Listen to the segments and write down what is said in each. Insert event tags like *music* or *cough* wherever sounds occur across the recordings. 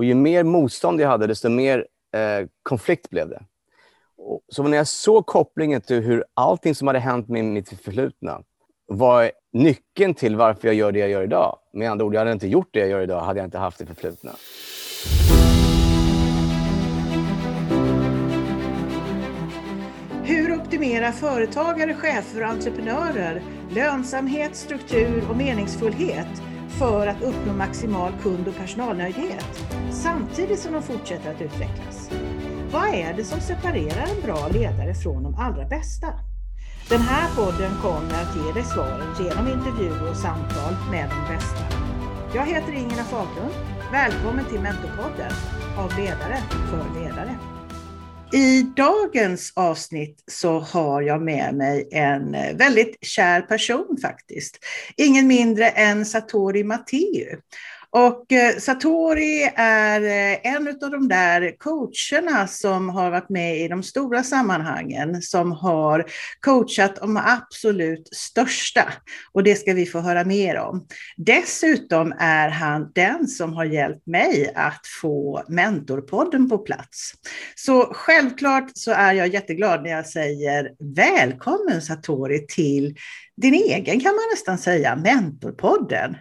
Och ju mer motstånd jag hade, desto mer eh, konflikt blev det. Och, så när jag såg kopplingen till hur allting som hade hänt med mitt förflutna var nyckeln till varför jag gör det jag gör idag. Med andra ord, jag hade inte gjort det jag gör idag hade jag inte haft det förflutna. Hur optimerar företagare, chefer och entreprenörer lönsamhet, struktur och meningsfullhet för att uppnå maximal kund och personalnöjdhet samtidigt som de fortsätter att utvecklas? Vad är det som separerar en bra ledare från de allra bästa? Den här podden kommer att ge dig svaren genom intervjuer och samtal med de bästa. Jag heter Ingela Faglund. Välkommen till Mentorpodden av ledare för ledare. I dagens avsnitt så har jag med mig en eh, väldigt kär person faktiskt. Ingen mindre än Satori Matteu. Och eh, Satori är eh, en av de där coacherna som har varit med i de stora sammanhangen, som har coachat de absolut största. Och det ska vi få höra mer om. Dessutom är han den som har hjälpt mig att få Mentorpodden på plats. Så självklart så är jag jätteglad när jag säger välkommen Satori till din egen, kan man nästan säga, Mentorpodden.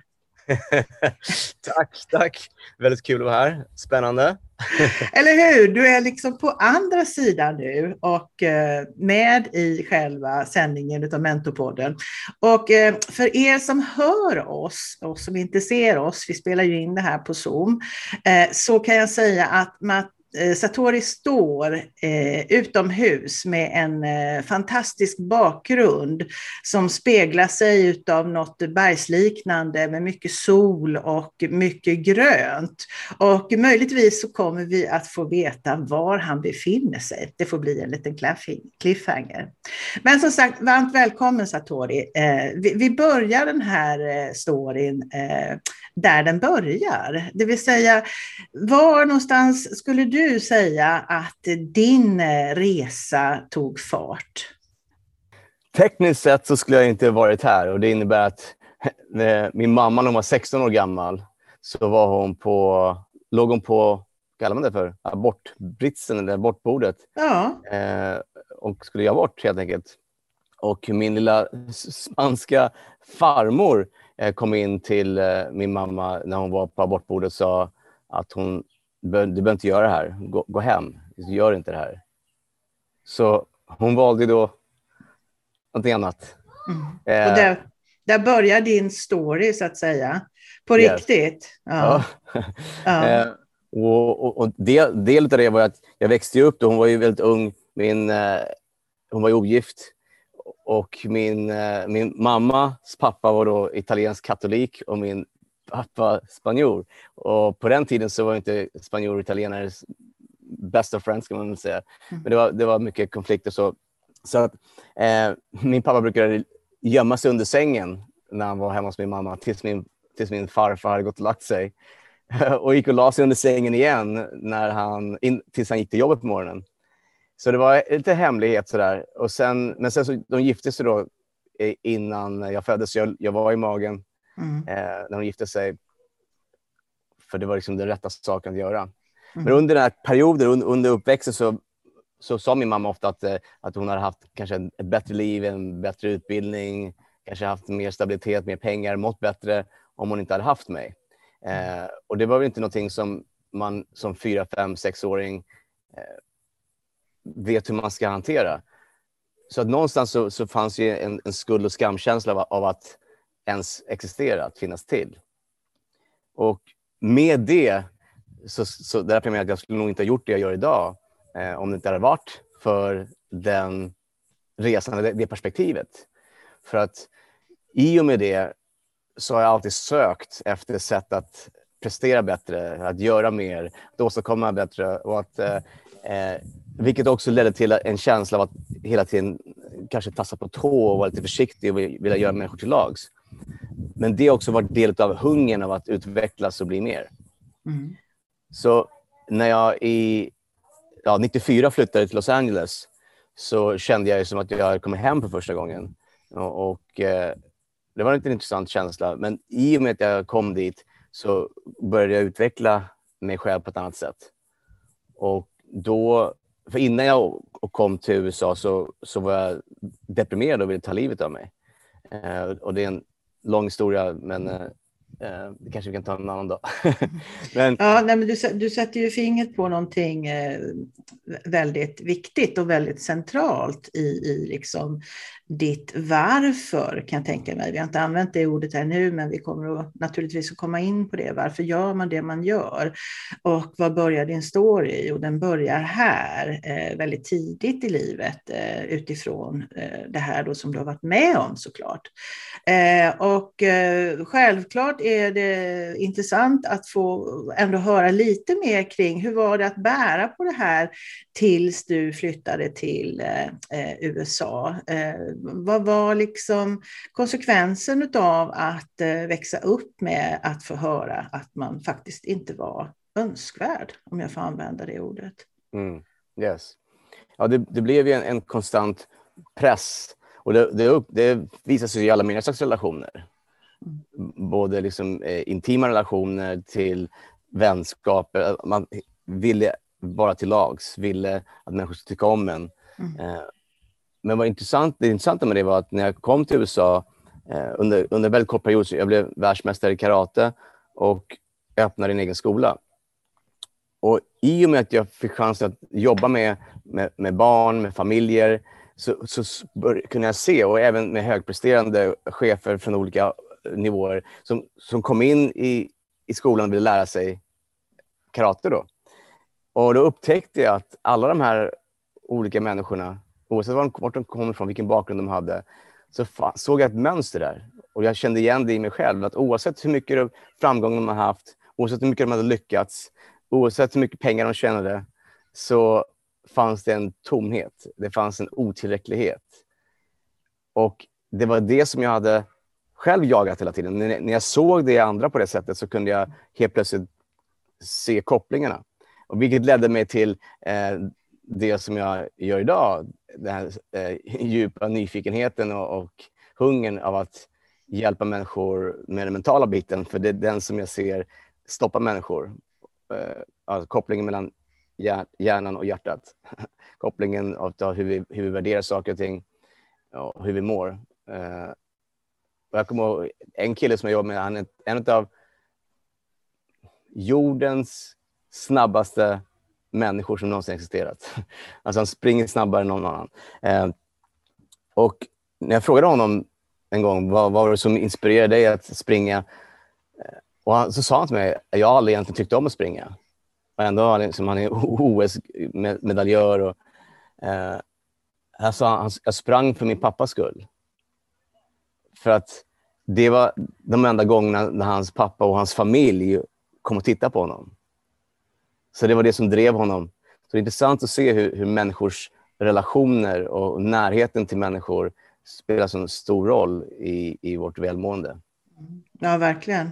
*laughs* tack, tack. Väldigt kul att vara här. Spännande. *laughs* Eller hur? Du är liksom på andra sidan nu och eh, med i själva sändningen av Mentorpodden. Och eh, för er som hör oss och som inte ser oss, vi spelar ju in det här på Zoom, eh, så kan jag säga att Matt Eh, Satori står eh, utomhus med en eh, fantastisk bakgrund som speglar sig av något bergsliknande med mycket sol och mycket grönt. Och möjligtvis så kommer vi att få veta var han befinner sig. Det får bli en liten cliffhanger. Men som sagt, varmt välkommen Satori. Eh, vi, vi, börjar den här eh, storyn eh, där den börjar. Det vill säga, var någonstans skulle du säga att din eh, resa tog fart? Tekniskt sett så skulle jag inte ha varit här och det innebär att eh, min mamma när hon var 16 år gammal så var hon på, låg hon på kallar man det för? Abortbritsen eller abortbordet. Ja. Eh, och skulle göra abort helt enkelt. Och min lilla spanska farmor Eh, kom in till eh, min mamma när hon var på abortbordet och sa att hon, du behöver inte göra det här, gå, gå hem, gör inte det här. Så hon valde då någonting annat. Mm. Och där, där börjar din story så att säga, på yes. riktigt. Ja. ja. ja. *laughs* och, och, och del, del av det var att jag växte upp då, hon var ju väldigt ung, min, hon var ju ogift och min, eh, min mammas pappa var då italiensk katolik och min pappa spanjor. Och på den tiden så var inte spanjor och italienare best of friends kan man väl säga. Mm. Men det var, det var mycket konflikter. Så, så att, eh, min pappa brukade gömma sig under sängen när han var hemma hos min mamma tills min, tills min farfar hade gått och lagt sig. *laughs* och gick och la sig under sängen igen när han, in, tills han gick till jobbet på morgonen. Så det var lite hemlighet sådär. Och sen, men sen så, de gifte sig då innan jag föddes. Jag, jag var i magen mm. eh, när de gifte sig. För det var liksom den rätta saken att göra. Mm. Men under den här perioden, under, under uppväxten, så, så sa min mamma ofta att, eh, att hon hade haft kanske ett bättre liv, en bättre utbildning, kanske haft mer stabilitet, mer pengar, mått bättre om hon inte hade haft mig. Eh, och det var väl inte någonting som man som fyra, fem, sexåring eh, vet hur man ska hantera. Så att någonstans så, så fanns ju en, en skuld och skamkänsla av, av, att ens existera, att finnas till. Och med det, så, så därför menar jag att jag skulle nog inte ha gjort det jag gör idag eh, om det inte hade varit för den resan, det, det perspektivet. För att i och med det så har jag alltid sökt efter sätt att prestera bättre, att göra mer, att åstadkomma bättre och att eh, eh vilket också ledde till en känsla av att hela tiden kanske tassa på tå och vara lite försiktig och vilja göra människor till lags. Men det har också varit del av hungern av att utvecklas och bli mer. Mm. Så när jag i ja, 94 flyttade till Los Angeles så kände jag som att jag kommit hem för första gången. Och, och eh, Det var en intressant känsla. Men i och med att jag kom dit så började jag utveckla mig själv på ett annat sätt. Och då, för innan jag kom till USA så, så var jag deprimerad och ville ta livet av mig. Eh, och det är en lång historia, men eh, Eh, det kanske vi kan ta en annan dag. *laughs* men... Ja, nej, men du, du sätter ju fingret på någonting eh, väldigt viktigt och väldigt centralt i, i liksom ditt varför kan jag tänka mig. Vi har inte använt det ordet här nu, men vi kommer att, naturligtvis att komma in på det. Varför gör man det man gör? Och vad börjar din story? Jo, den börjar här, eh, väldigt tidigt i livet, eh, utifrån eh, det här då som du har varit med om såklart. Eh, och eh, självklart är det intressant att få ändå höra lite mer kring hur var det att bära på det här tills du flyttade till eh, eh USA eh, vad var liksom konsekvensen av att eh, växa upp med att få höra att man faktiskt inte var önskvärd, om jag får använda det ordet? Mm. Yes. Ja, det, det blev ju en, en, konstant press och det, det, det visar sig i alla mina slags relationer. Mm. Både liksom, eh, intima relationer till vänskaper. Man ville vara till lags, ville att människor skulle tycka om en. Mm. Eh, men vad intressant, det intressanta med det var att när jag kom till USA eh, under, under en väldigt kort period, så jag blev världsmästare i karate och öppnade en egen skola. Och I och med att jag fick chansen att jobba med, med, med barn, med familjer, så, så bör, kunde jag se, och även med högpresterande chefer från olika eh, nivåer, som, som kom in i, i skolan och ville lära sig karate. Då. Och då upptäckte jag att alla de här olika människorna oavsett var de, vart de kom ifrån, vilken bakgrund de hade, så såg jag ett mönster där. Och jag kände igen det i mig själv, att oavsett hur mycket framgång de har haft, oavsett hur mycket de hade lyckats, oavsett hur mycket pengar de tjänade, så fanns det en tomhet. Det fanns en otillräcklighet. Och det var det som jag hade själv jagat hela tiden. När jag såg det andra på det sättet så kunde jag helt plötsligt se kopplingarna. Och vilket ledde mig till eh, det som jag gör idag, den här eh, djupa nyfikenheten och, och hungern av att hjälpa människor med den mentala biten, för det är den som jag ser stoppa människor. Eh, alltså kopplingen mellan hjärnan och hjärtat. *laughs* kopplingen av hur vi, hur vi värderar saker och ting och hur vi mår. Eh, jag kommer ihåg en kille som jag jobbar med, han är en av jordens snabbaste människor som någonsin existerat. *laughs* Alltså han springer snabbare än någon annan. Eh, och när jag frågade honom en gång vad, vad var det som inspirerade dig att springa? Eh, och han, så sa han till mig att jag aldrig egentligen tyckt om att springa. Och ändå har han, liksom, han är *laughs* OS-medaljör. Och, eh, alltså, han, jag sprang för min pappas skull. För att det var de enda gångerna när hans pappa och hans familj kom och tittade på honom. Så det var det som drev honom. Så det är intressant att se hur, hur människors relationer och närheten till människor spelar så stor roll i, i vårt välmående. Mm. Ja, verkligen.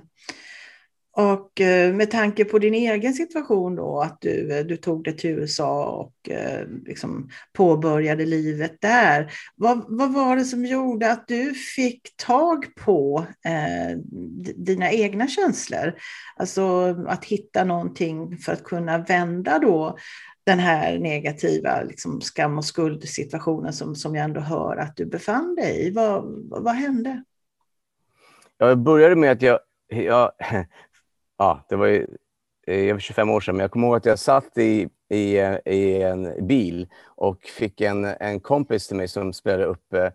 Och eh, med tanke på din egen situation då, att du, eh, du tog dig till USA och eh, liksom påbörjade livet där. Vad, vad var det som gjorde att du fick tag på eh, dina egna känslor? Alltså att hitta någonting för att kunna vända då den här negativa liksom, skam och skuldsituationen som, som jag ändå hör att du befann dig i. Vad, vad hände? Jag började med att jag, jag ja, det var ju över 25 år sedan, men jag kommer ihåg att jag satt i, i, i en bil och fick en, en kompis till mig som spelade upp eh,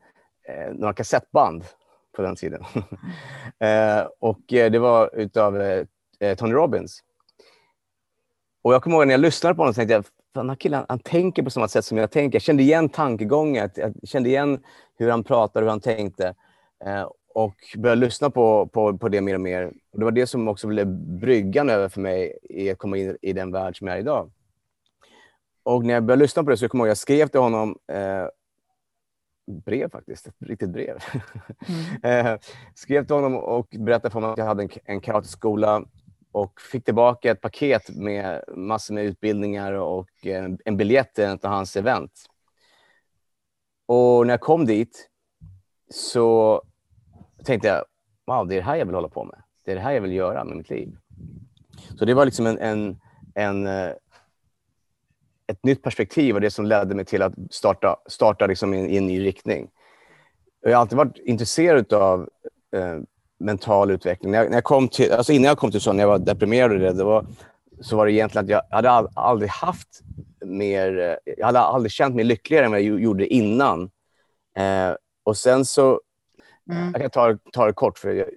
några kassettband på den tiden. *laughs* eh, och eh, det var utav eh, eh, Tony Robbins. Och jag kommer ihåg när jag lyssnade på honom så tänkte jag, den här killen han tänker på samma sätt som jag tänker. Jag kände igen tankegången, jag kände igen hur han pratade, hur han tänkte. Eh, och började lyssna på, på, på det mer och mer. Och det var det som också blev bryggan över för mig i att komma in i den värld som jag är idag. Och när jag började lyssna på det så kommer jag jag skrev till honom eh, brev faktiskt, ett riktigt brev. Mm. *laughs* eh, skrev till honom och berättade för honom att jag hade en, en karateskola och fick tillbaka ett paket med massor med utbildningar och en, en biljett till en av hans event. Och när jag kom dit så tänkte jag, wow, det är det här jag vill hålla på med. Det är det här jag vill göra med mitt liv. Så det var liksom en, en, en, eh, ett nytt perspektiv och det som ledde mig till att starta, starta liksom i, i en ny riktning. Jag har alltid varit intresserad av eh, mental utveckling. När jag, när jag, kom till, alltså innan jag kom till sån, när jag var deprimerad och det, det var, så var det egentligen att jag hade aldrig haft mer... Eh, jag hade aldrig känt mig lyckligare än vad jag gjorde innan. Eh, och sen så... Mm. Jag kan ta, ta det kort, för jag,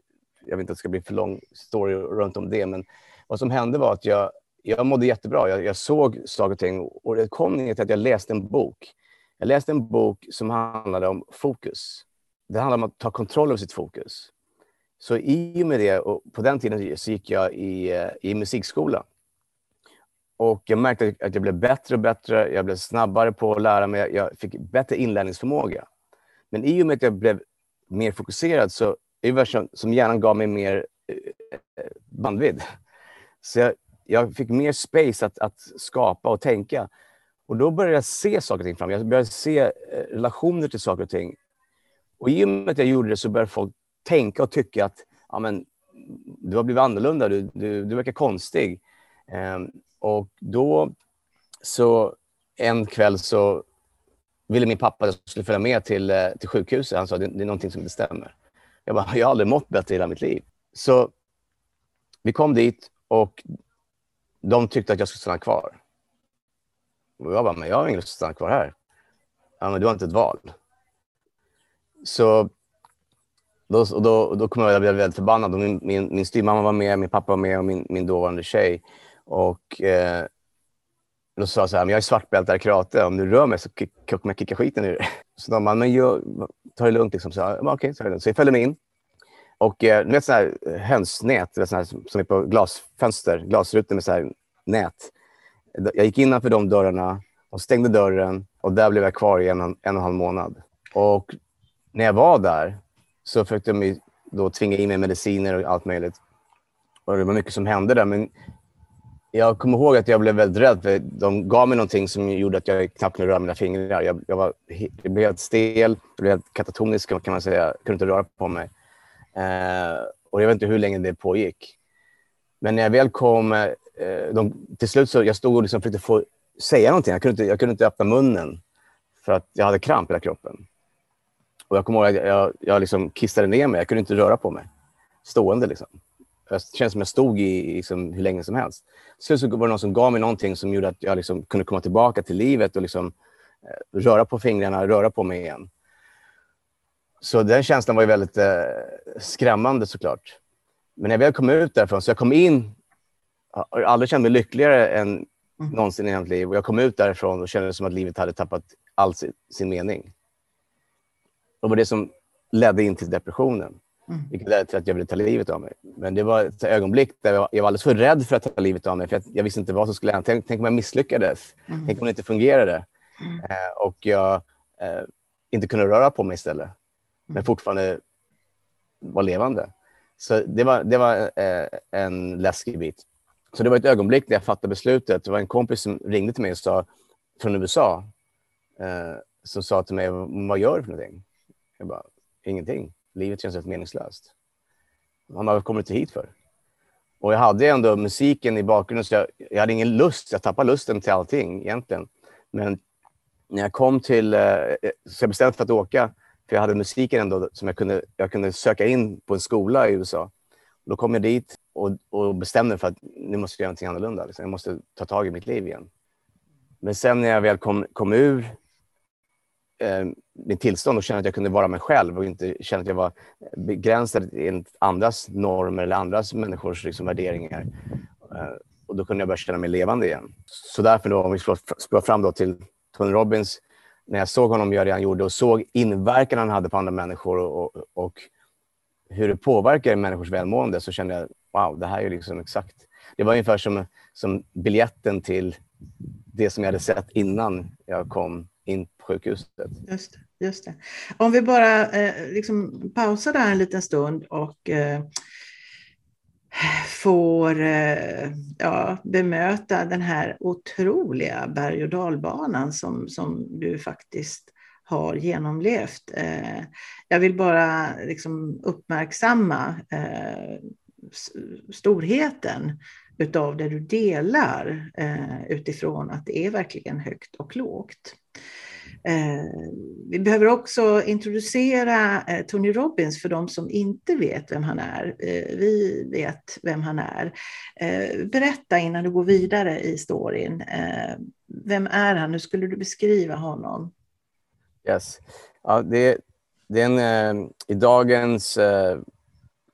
jag vet inte att det ska bli för lång story runt om det. Men vad som hände var att jag, jag mådde jättebra. Jag, jag såg saker och ting. Och det kom ner till att jag läste en bok. Jag läste en bok som handlade om fokus. Det handlade om att ta kontroll över sitt fokus. Så i och med det, och på den tiden så gick jag i, i musikskola. Och jag märkte att jag blev bättre och bättre. Jag blev snabbare på att lära mig. Jag fick bättre inlärningsförmåga. Men i och med att jag blev mer fokuserad så är det som, som hjärnan gav mig mer eh, eh, bandvidd. Så jag, jag, fick mer space att, att skapa och tänka. Och då började jag se saker och ting fram. Jag började se eh, relationer till saker och ting. Och i och med att jag gjorde det så började folk tänka och tycka att ja, men, du har blivit annorlunda, du, du, du verkar konstig. Um, och då så en kväll så ville min pappa att jag skulle följa med till, eh, till sjukhuset. Han sa det, det är någonting som inte stämmer. Jag bara, *laughs* jag har aldrig mått bättre i hela mitt liv. Så vi kom dit och de tyckte att jag skulle stanna kvar. Och jag bara, men jag har ingen lust att stanna kvar här. Ja, men du har inte ett val. Så då, då, då kom jag, jag blev väldigt förbannad. Min, min, min styrmamma var med, min pappa var med och min, min dåvarande tjej. Och eh, då sa jag så här, men jag är svartbältare i karate. Om du rör mig så kommer jag kicka skiten ur dig. *laughs* Så de bara, men jag, ta det lugnt. Liksom. Så, jag, okay, så, så jag följde med in. Och eh, du vet sådana här eh, hönsnät vet, sån här, som är på glasfönster, glasrutor med så här nät. Jag gick innanför de dörrarna och stängde dörren och där blev jag kvar i en, en och en halv månad. Och när jag var där så försökte de då tvinga in mig mediciner och allt möjligt. Och det var mycket som hände där. Men jag kommer ihåg att jag blev väldigt rädd. För de gav mig någonting som gjorde att jag knappt kunde röra mina fingrar. Jag, jag, var, jag blev helt stel, jag blev helt katatonisk kan man säga. Jag kunde inte röra på mig. Eh, och jag vet inte hur länge det pågick. Men när jag väl kom... Eh, de, till slut så jag stod och liksom försökte få säga någonting. Jag kunde, inte, jag kunde inte öppna munnen för att jag hade kramp i hela kroppen. Och jag kommer ihåg att jag, jag liksom kissade ner mig. Jag kunde inte röra på mig. Stående liksom. Jag kände som jag stod i liksom, hur länge som helst. Sen så var det någon som gav mig någonting som gjorde att jag liksom kunde komma tillbaka till livet och liksom, eh, röra på fingrarna, röra på mig igen. Så den känslan var ju väldigt eh, skrämmande såklart. Men när jag väl kom ut därifrån, så jag kom in, jag har aldrig känt mig lyckligare än mm. någonsin i mitt liv. Och jag kom ut därifrån och kände som att livet hade tappat all sin, sin mening. Det var det som ledde in till depressionen. Mm. Vilket ledde till att jag ville ta livet av mig. Men det var ett ögonblick där jag var, jag var alldeles för rädd för att ta livet av mig. För jag, jag visste inte vad som skulle hända. Tänk, tänk om jag misslyckades? Mm. Tänk om det inte fungerade? Mm. Eh, och jag eh, inte kunde röra på mig istället. Men mm. fortfarande var levande. Så det var, det var eh, en läskig bit. Så det var ett ögonblick där jag fattade beslutet. Det var en kompis som ringde till mig och sa, från USA eh, som sa till mig, vad gör du för någonting? Jag bara, ingenting. Livet känns helt meningslöst. Han har kommit hit för. Och jag hade ändå musiken i bakgrunden, så jag, jag hade ingen lust. Jag tappade lusten till allting egentligen. Men när jag kom till... Eh, så jag bestämde mig för att åka, för jag hade musiken ändå som jag kunde, jag kunde söka in på en skola i USA. Då kom jag dit och, och bestämde mig för att nu måste jag göra någonting annorlunda. Liksom. Jag måste ta tag i mitt liv igen. Men sen när jag väl kom, kom ur eh, mitt tillstånd och känna att jag kunde vara mig själv och inte känna att jag var begränsad enligt andras normer eller andras människors liksom, värderingar. Eh, och då kunde jag börja känna mig levande igen. Så därför då, om vi spår fram då till Tony Robbins, när jag såg honom göra det han gjorde och såg inverkan han hade på andra människor och, och, och hur det påverkar människors välmående så kände jag, wow, det här är liksom exakt. Det var ungefär som, som biljetten till det som jag hade sett innan jag kom in sjukhuset. Just det. Just det. Om vi bara eh, liksom pausar där en liten stund och eh, får eh, ja, bemöta den här otroliga berg och dalbanan som, som du faktiskt har genomlevt. Eh, jag vill bara liksom uppmärksamma eh, storheten utav det du delar eh, utifrån att det är verkligen högt och lågt. Eh, vi behöver också introducera eh, Tony Robbins för de som inte vet vem han är. Eh, vi vet vem han är. Eh, berätta innan du går vidare i storyn. Eh, vem är han? Hur skulle du beskriva honom? Yes. Ja, det, det är en, eh, I dagens eh,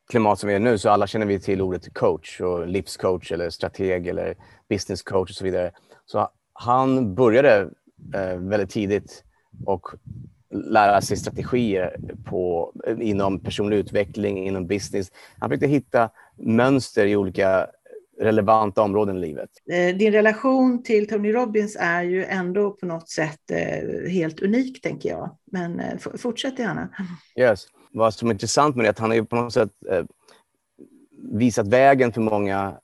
klimat som vi är nu så alla känner vi till ordet coach och livscoach eller strateg eller business coach och så vidare. Så han började väldigt tidigt och lära sig strategier på, inom personlig utveckling, inom business. Han försökte hitta mönster i olika relevanta områden i livet. Eh, din relation till Tony Robbins är ju ändå på något sätt eh, helt unik, tänker jag. Men eh, fortsätt gärna. Yes. Vad som är intressant med det är att han har på något sätt visat vägen för många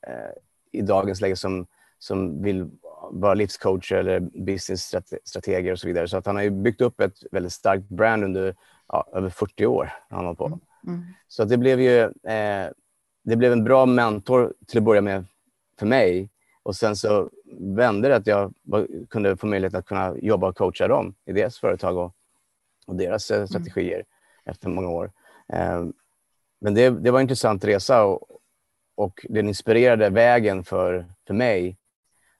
i dagens läge som, som vill vara livscoacher eller businessstrateger och så vidare. Så att han har byggt upp ett väldigt starkt brand under ja, över 40 år. Han har på. Mm. Mm. Så det blev ju eh, det blev en bra mentor till att börja med för mig. Och sen så vände det att jag kunde få möjlighet att kunna jobba och coacha dem i deras företag och, och deras eh, mm. strategier efter många år. Eh, men det, det var en intressant resa och, och den inspirerade vägen för, för mig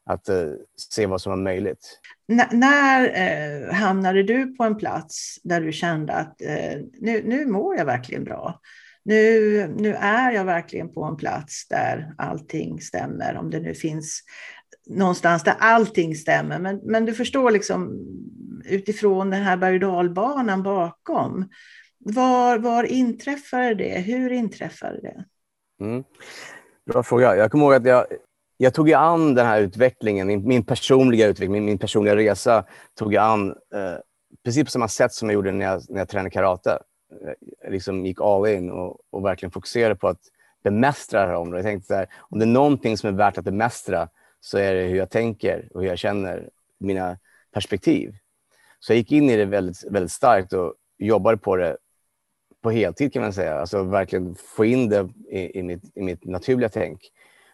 att uh, se vad som var möjligt. N när uh, hamnade du på en plats där du kände att uh, nu, nu mår jag verkligen bra? Nu, nu är jag verkligen på en plats där allting stämmer, om det nu finns någonstans där allting stämmer. Men, men du förstår liksom utifrån den här berg och bakom. Var, var inträffade det? Hur inträffade det? Mm. Bra fråga. Jag kommer ihåg att jag, jag tog an den här utvecklingen, min, min personliga utveckling, min, min, personliga resa, tog jag an eh, precis på samma sätt som jag gjorde när jag, när jag tränade karate. Jag liksom gick all in och, och verkligen fokuserade på att bemästra det här området. Jag tänkte här, om det är någonting som är värt att bemästra så är det hur jag tänker och hur jag känner, mina perspektiv. Så jag gick in i det väldigt, väldigt starkt och jobbade på det på heltid kan man säga. Alltså verkligen få in det i, i, mitt, i mitt naturliga tänk.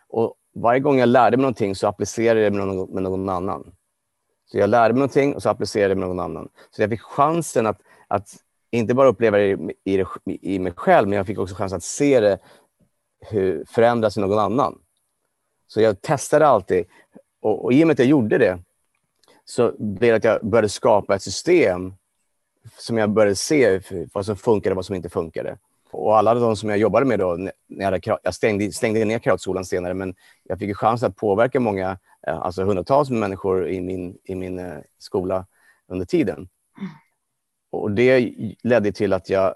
Och varje gång jag lärde mig någonting så applicerade jag det med någon, med någon annan. Så jag lärde mig någonting och så applicerade jag det med någon annan. Så jag fick chansen att, att inte bara uppleva det i, i, i mig själv, men jag fick också chansen att se det hur, förändras i någon annan. Så jag testade alltid. Och, och i och med att jag gjorde det så blev det att jag började skapa ett system som jag började se vad som funkade och vad som inte funkade. Och alla de som jag jobbade med då, när jag, jag stängde, stängde ner karatskolan senare, men jag fick chans att påverka många, eh, alltså hundratals människor i min, i min eh, skola under tiden. Och det ledde till att jag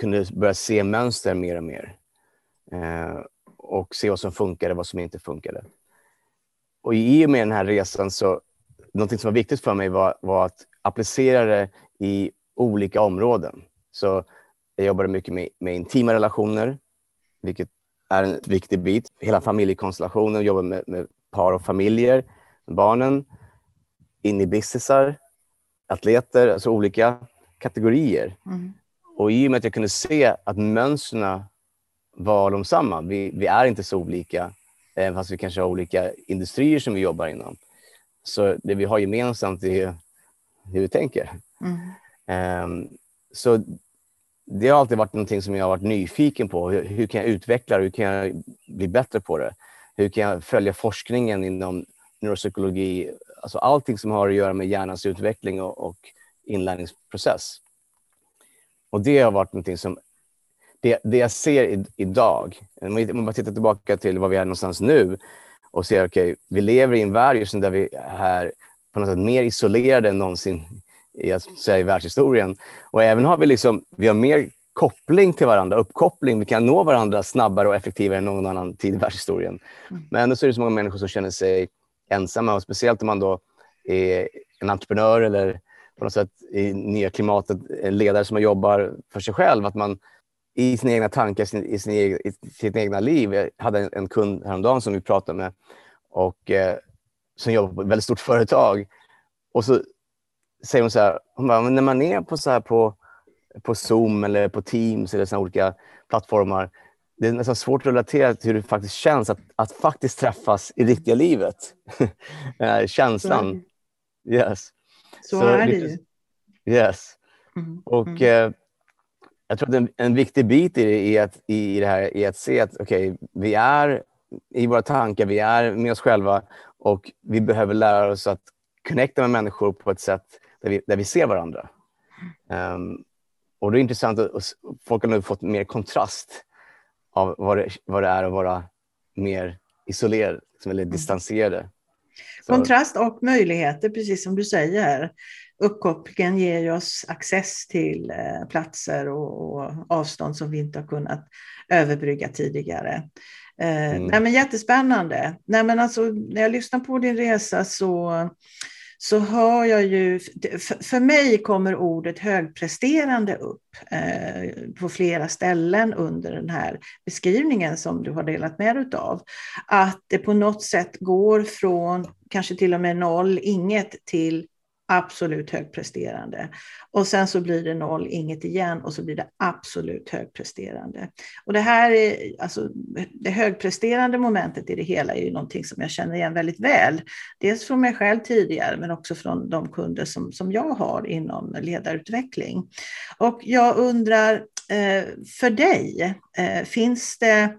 kunde börja se mönster mer och mer. Eh, och se vad som funkade och vad som inte funkade. Och i och med den här resan så, någonting som var viktigt för mig var, var att applicera det i olika områden. Så jag jobbade mycket med, med intima relationer, vilket är en viktig bit. Hela familjekonstellationen, jobbar med, med par och familjer, barnen, in i businessar, atleter, alltså olika kategorier. Mm. Och i och med att jag kunde se att mönstren var de samma, vi, vi är inte så olika, även fast vi kanske har olika industrier som vi jobbar inom. Så det vi har gemensamt är hur vi tänker. Mm. Um, så det har alltid varit någonting som jag har varit nyfiken på. Hur, hur, kan jag utveckla det? Hur kan jag bli bättre på det? Hur kan jag följa forskningen inom neuropsykologi? Alltså allting som har att göra med hjärnans utveckling och, och inlärningsprocess. Och det har varit någonting som... Det, det jag ser i, idag, om man bara tittar tillbaka till var vi är någonstans nu och ser, okej, okay, vi lever i en värld just där vi är på något sätt mer isolerade än någonsin i, i världshistorien. Och även har vi, liksom, vi har mer koppling till varandra, uppkoppling. Vi kan nå varandra snabbare och effektivare än någon annan tid i världshistorien. Mm. Men ändå så är det så många människor som känner sig ensamma och speciellt om man då är en entreprenör eller på något sätt i nya klimatet, en ledare som jobbar för sig själv. Att man i sina egna tankar, i, sin, i sitt egna liv. Jag hade en, en kund häromdagen som vi pratade med och eh, som jobbar på ett väldigt stort företag. Och så säger hon så här, hon bara, när man är på, så här på, på Zoom eller på Teams eller såna olika plattformar, det är nästan svårt att relatera till hur det faktiskt känns att, att faktiskt träffas i riktiga livet. *laughs* Känslan. Yes. Så, Så är det ju. Yes. Mm. Och mm. Eh, jag tror att en, en viktig bit i, i, att, i, det här är att se att okay, vi är i våra tankar, vi är med oss själva och vi behöver lära oss att connecta med människor på ett sätt där vi, där vi ser varandra. Um, och det är intressant att folk har nu fått mer kontrast av vad det, vad det är att vara mer isolerade eller mm. distanserade. Kontrast och möjligheter, precis som du säger. Uppkopplingen ger oss access till eh, platser och, och avstånd som vi inte har kunnat överbrygga tidigare. Eh, mm. nej, men jättespännande. Nej, men alltså, när jag lyssnar på din resa så så hör jag ju, för mig kommer ordet högpresterande upp eh, på flera ställen under den här beskrivningen som du har delat med dig av. Att det på något sätt går från kanske till och med noll, inget till absolut högpresterande. Och sen så blir det noll, inget igen och så blir det absolut högpresterande. Och det här är, alltså det högpresterande momentet i det hela är ju någonting som jag känner igen väldigt väl. Dels från mig själv tidigare men också från de kunder som, som jag har inom ledarutveckling. Och jag undrar, eh, för dig, eh, finns det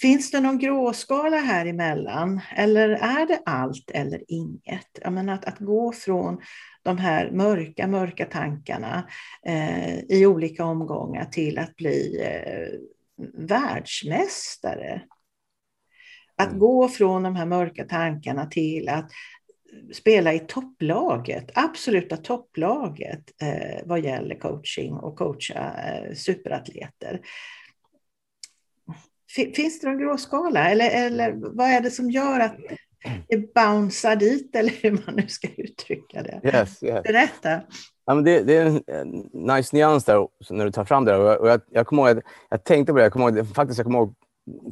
Finns det någon gråskala här emellan eller är det allt eller inget? Jag menar att, att gå från de här mörka, mörka tankarna eh, i olika omgångar till att bli eh, världsmästare. Att mm. gå från de här mörka tankarna till att spela i topplaget, absoluta topplaget eh, vad gäller coaching och coacha eh, superatleter. Finns det någon gråskala eller, eller vad är det som gör att det bouncear dit eller hur man nu ska uttrycka det? Yes, yes. Berätta. Ja, men det, det, är en nice nyans där när du tar fram det. Och jag, jag kommer ihåg, jag tänkte på det, jag kommer ihåg, faktiskt jag kommer ihåg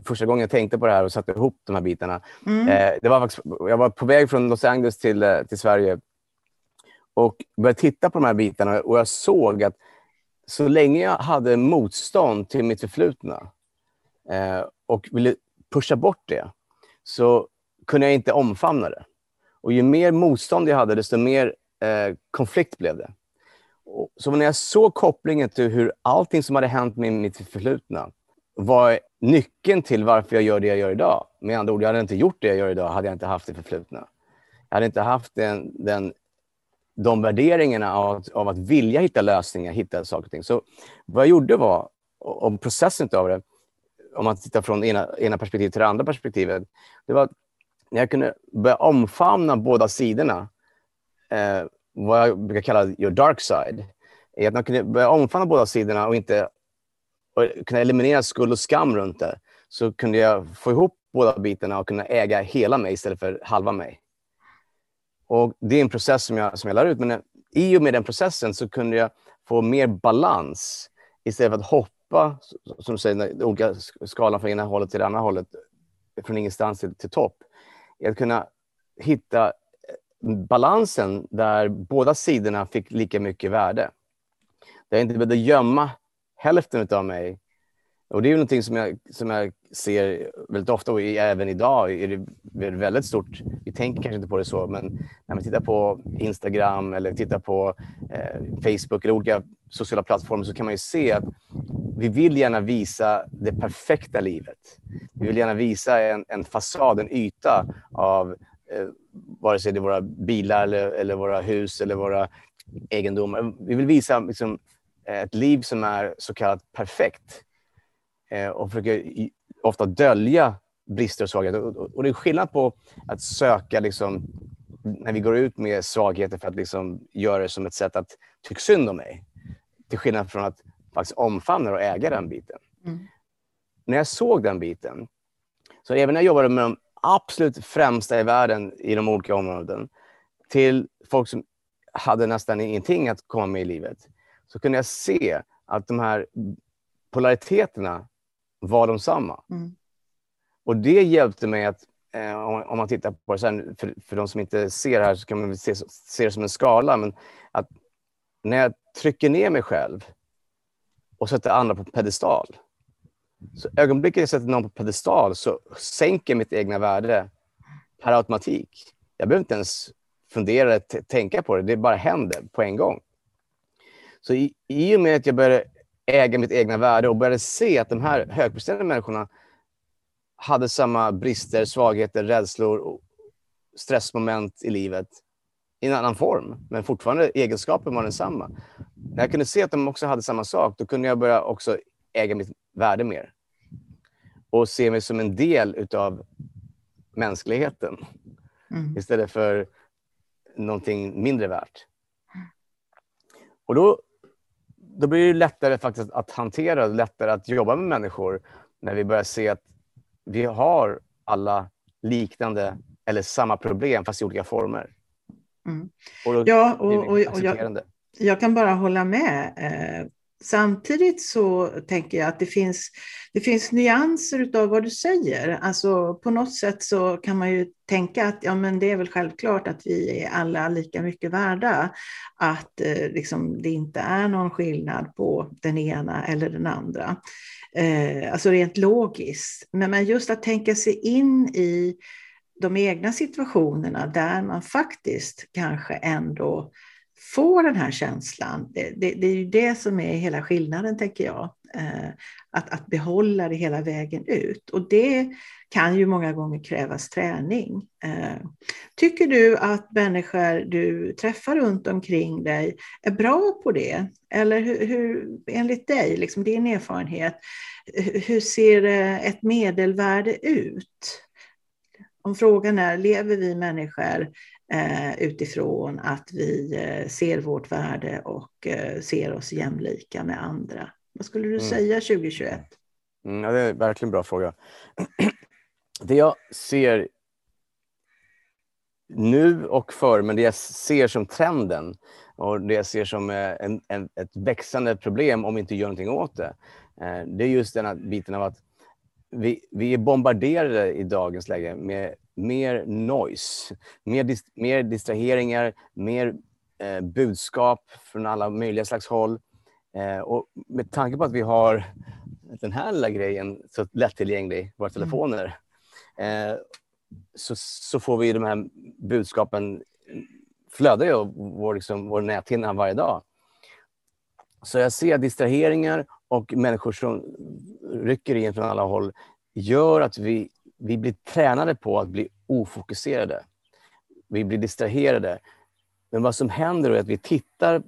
första gången jag tänkte på det här och satte ihop de här bitarna. Mm. Eh, det var faktiskt, jag var på väg från Los Angeles till, eh, till Sverige och började titta på de här bitarna och jag såg att så länge jag hade motstånd till mitt förflutna Eh, och ville pusha bort det, så kunde jag inte omfamna det. Och ju mer motstånd jag hade, desto mer eh, konflikt blev det. Och, så när jag såg kopplingen till hur allting som hade hänt med mitt förflutna var nyckeln till varför jag gör det jag gör idag. Med andra ord, jag hade inte gjort det jag gör idag hade jag inte haft det förflutna. Jag hade inte haft den, den, de värderingarna av, av att vilja hitta lösningar, hitta saker och ting. Så vad jag gjorde var, om processen av det, om man tittar från ena, ena perspektivet till det andra perspektivet, det var att när jag kunde börja omfamna båda sidorna, eh, vad jag brukar kalla your dark side, är att man kunde börja omfamna båda sidorna och inte och kunna eliminera skuld och skam runt det, så kunde jag få ihop båda bitarna och kunna äga hela mig istället för halva mig. Och Det är en process som jag, som jag lär ut, men i och med den processen så kunde jag få mer balans istället för att hoppa, som du säger, olika skalan från ena hållet till det andra hållet, från ingenstans till, till topp att kunna hitta eh, balansen där båda sidorna fick lika mycket värde. Där jag inte behövde gömma hälften av mig. Och det är någonting som jag, som jag ser väldigt ofta och även idag är det väldigt stort. Vi tänker kanske inte på det så, men när man tittar på Instagram eller tittar på eh, Facebook eller olika sociala plattformar så kan man ju se att vi vill gärna visa det perfekta livet. Vi vill gärna visa en, en fasad, en yta av eh, vare sig det är våra bilar eller, eller våra hus eller våra egendomar. Vi vill visa liksom, eh, ett liv som är så kallat perfekt och försöker ofta dölja brister och svagheter. Och det är skillnad på att söka, liksom, när vi går ut med svagheter för att liksom göra det som ett sätt att tycka synd om mig. Till skillnad från att faktiskt omfamna och äga den biten. Mm. När jag såg den biten, så även när jag jobbade med de absolut främsta i världen i de olika områden, till folk som hade nästan ingenting att komma med i livet, så kunde jag se att de här polariteterna var de samma. Mm. Och det hjälpte mig att, eh, om, man tittar på det sen, för, för de som inte ser det här så kan man se, se det som en skala, men att när jag trycker ner mig själv och sätter andra på pedestal, Så ögonblicket jag sätter någon på pedestal så sänker mitt egna värde per automatik. Jag behöver inte ens fundera eller tänka på det, det bara händer på en gång. Så i, i och med att jag började äga mitt egna värde och började se att de här högpresterande människorna hade samma brister, svagheter, rädslor och stressmoment i livet i en annan form, men fortfarande egenskapen var densamma. När jag kunde se att de också hade samma sak, då kunde jag börja också äga mitt värde mer och se mig som en del av mänskligheten mm. istället för någonting mindre värt. Och då, då blir det lättare faktiskt att hantera, lättare att jobba med människor när vi börjar se att vi har alla liknande eller samma problem fast i olika former. Mm. Och ja, och, och, och jag, jag, kan bara hålla med. Eh, samtidigt så tänker jag att det finns, det finns nyanser av vad du säger. Alltså på något sätt så kan man ju tänka att ja, men det är väl självklart att vi är alla lika mycket värda. Att eh, liksom, det inte är någon skillnad på den ena eller den andra. Eh, alltså rent logiskt. Men, men just att tänka sig in i de egna situationerna där man faktiskt kanske ändå få den här känslan. Det, det, det, är ju det som är hela skillnaden, tänker jag. Eh, att, att behålla det hela vägen ut. Och det kan ju många gånger krävas träning. Eh, tycker du att människor du träffar runt omkring dig är bra på det? Eller hur, hur enligt dig, liksom din erfarenhet, hur ser eh, ett medelvärde ut? Om frågan är, lever vi människor utifrån att vi eh, ser vårt värde och eh, ser oss jämlika med andra? Vad skulle du mm. säga 2021? Mm, ja, det är verkligen en bra fråga. *clears throat* Det jag ser nu och förr, men det jag ser som trenden och det jag ser som eh, en, en, ett växande problem om vi inte gör någonting åt det, eh, det är just den här biten av att vi, vi är bombarderade i dagens läge med mer noise, mer, dis, mer distraheringar, mer eh, budskap från alla möjliga slags håll. Eh, och med tanke på att vi har den här lilla grejen så lättillgänglig, våra mm. telefoner, mm. eh, så, så får vi de här budskapen flödar ju vår, liksom, vår näthinna varje dag. Så jag ser distraheringar och människor som rycker in från alla håll gör att vi, vi blir tränade på att bli ofokuserade. Vi blir distraherade. Men vad som händer är att vi tittar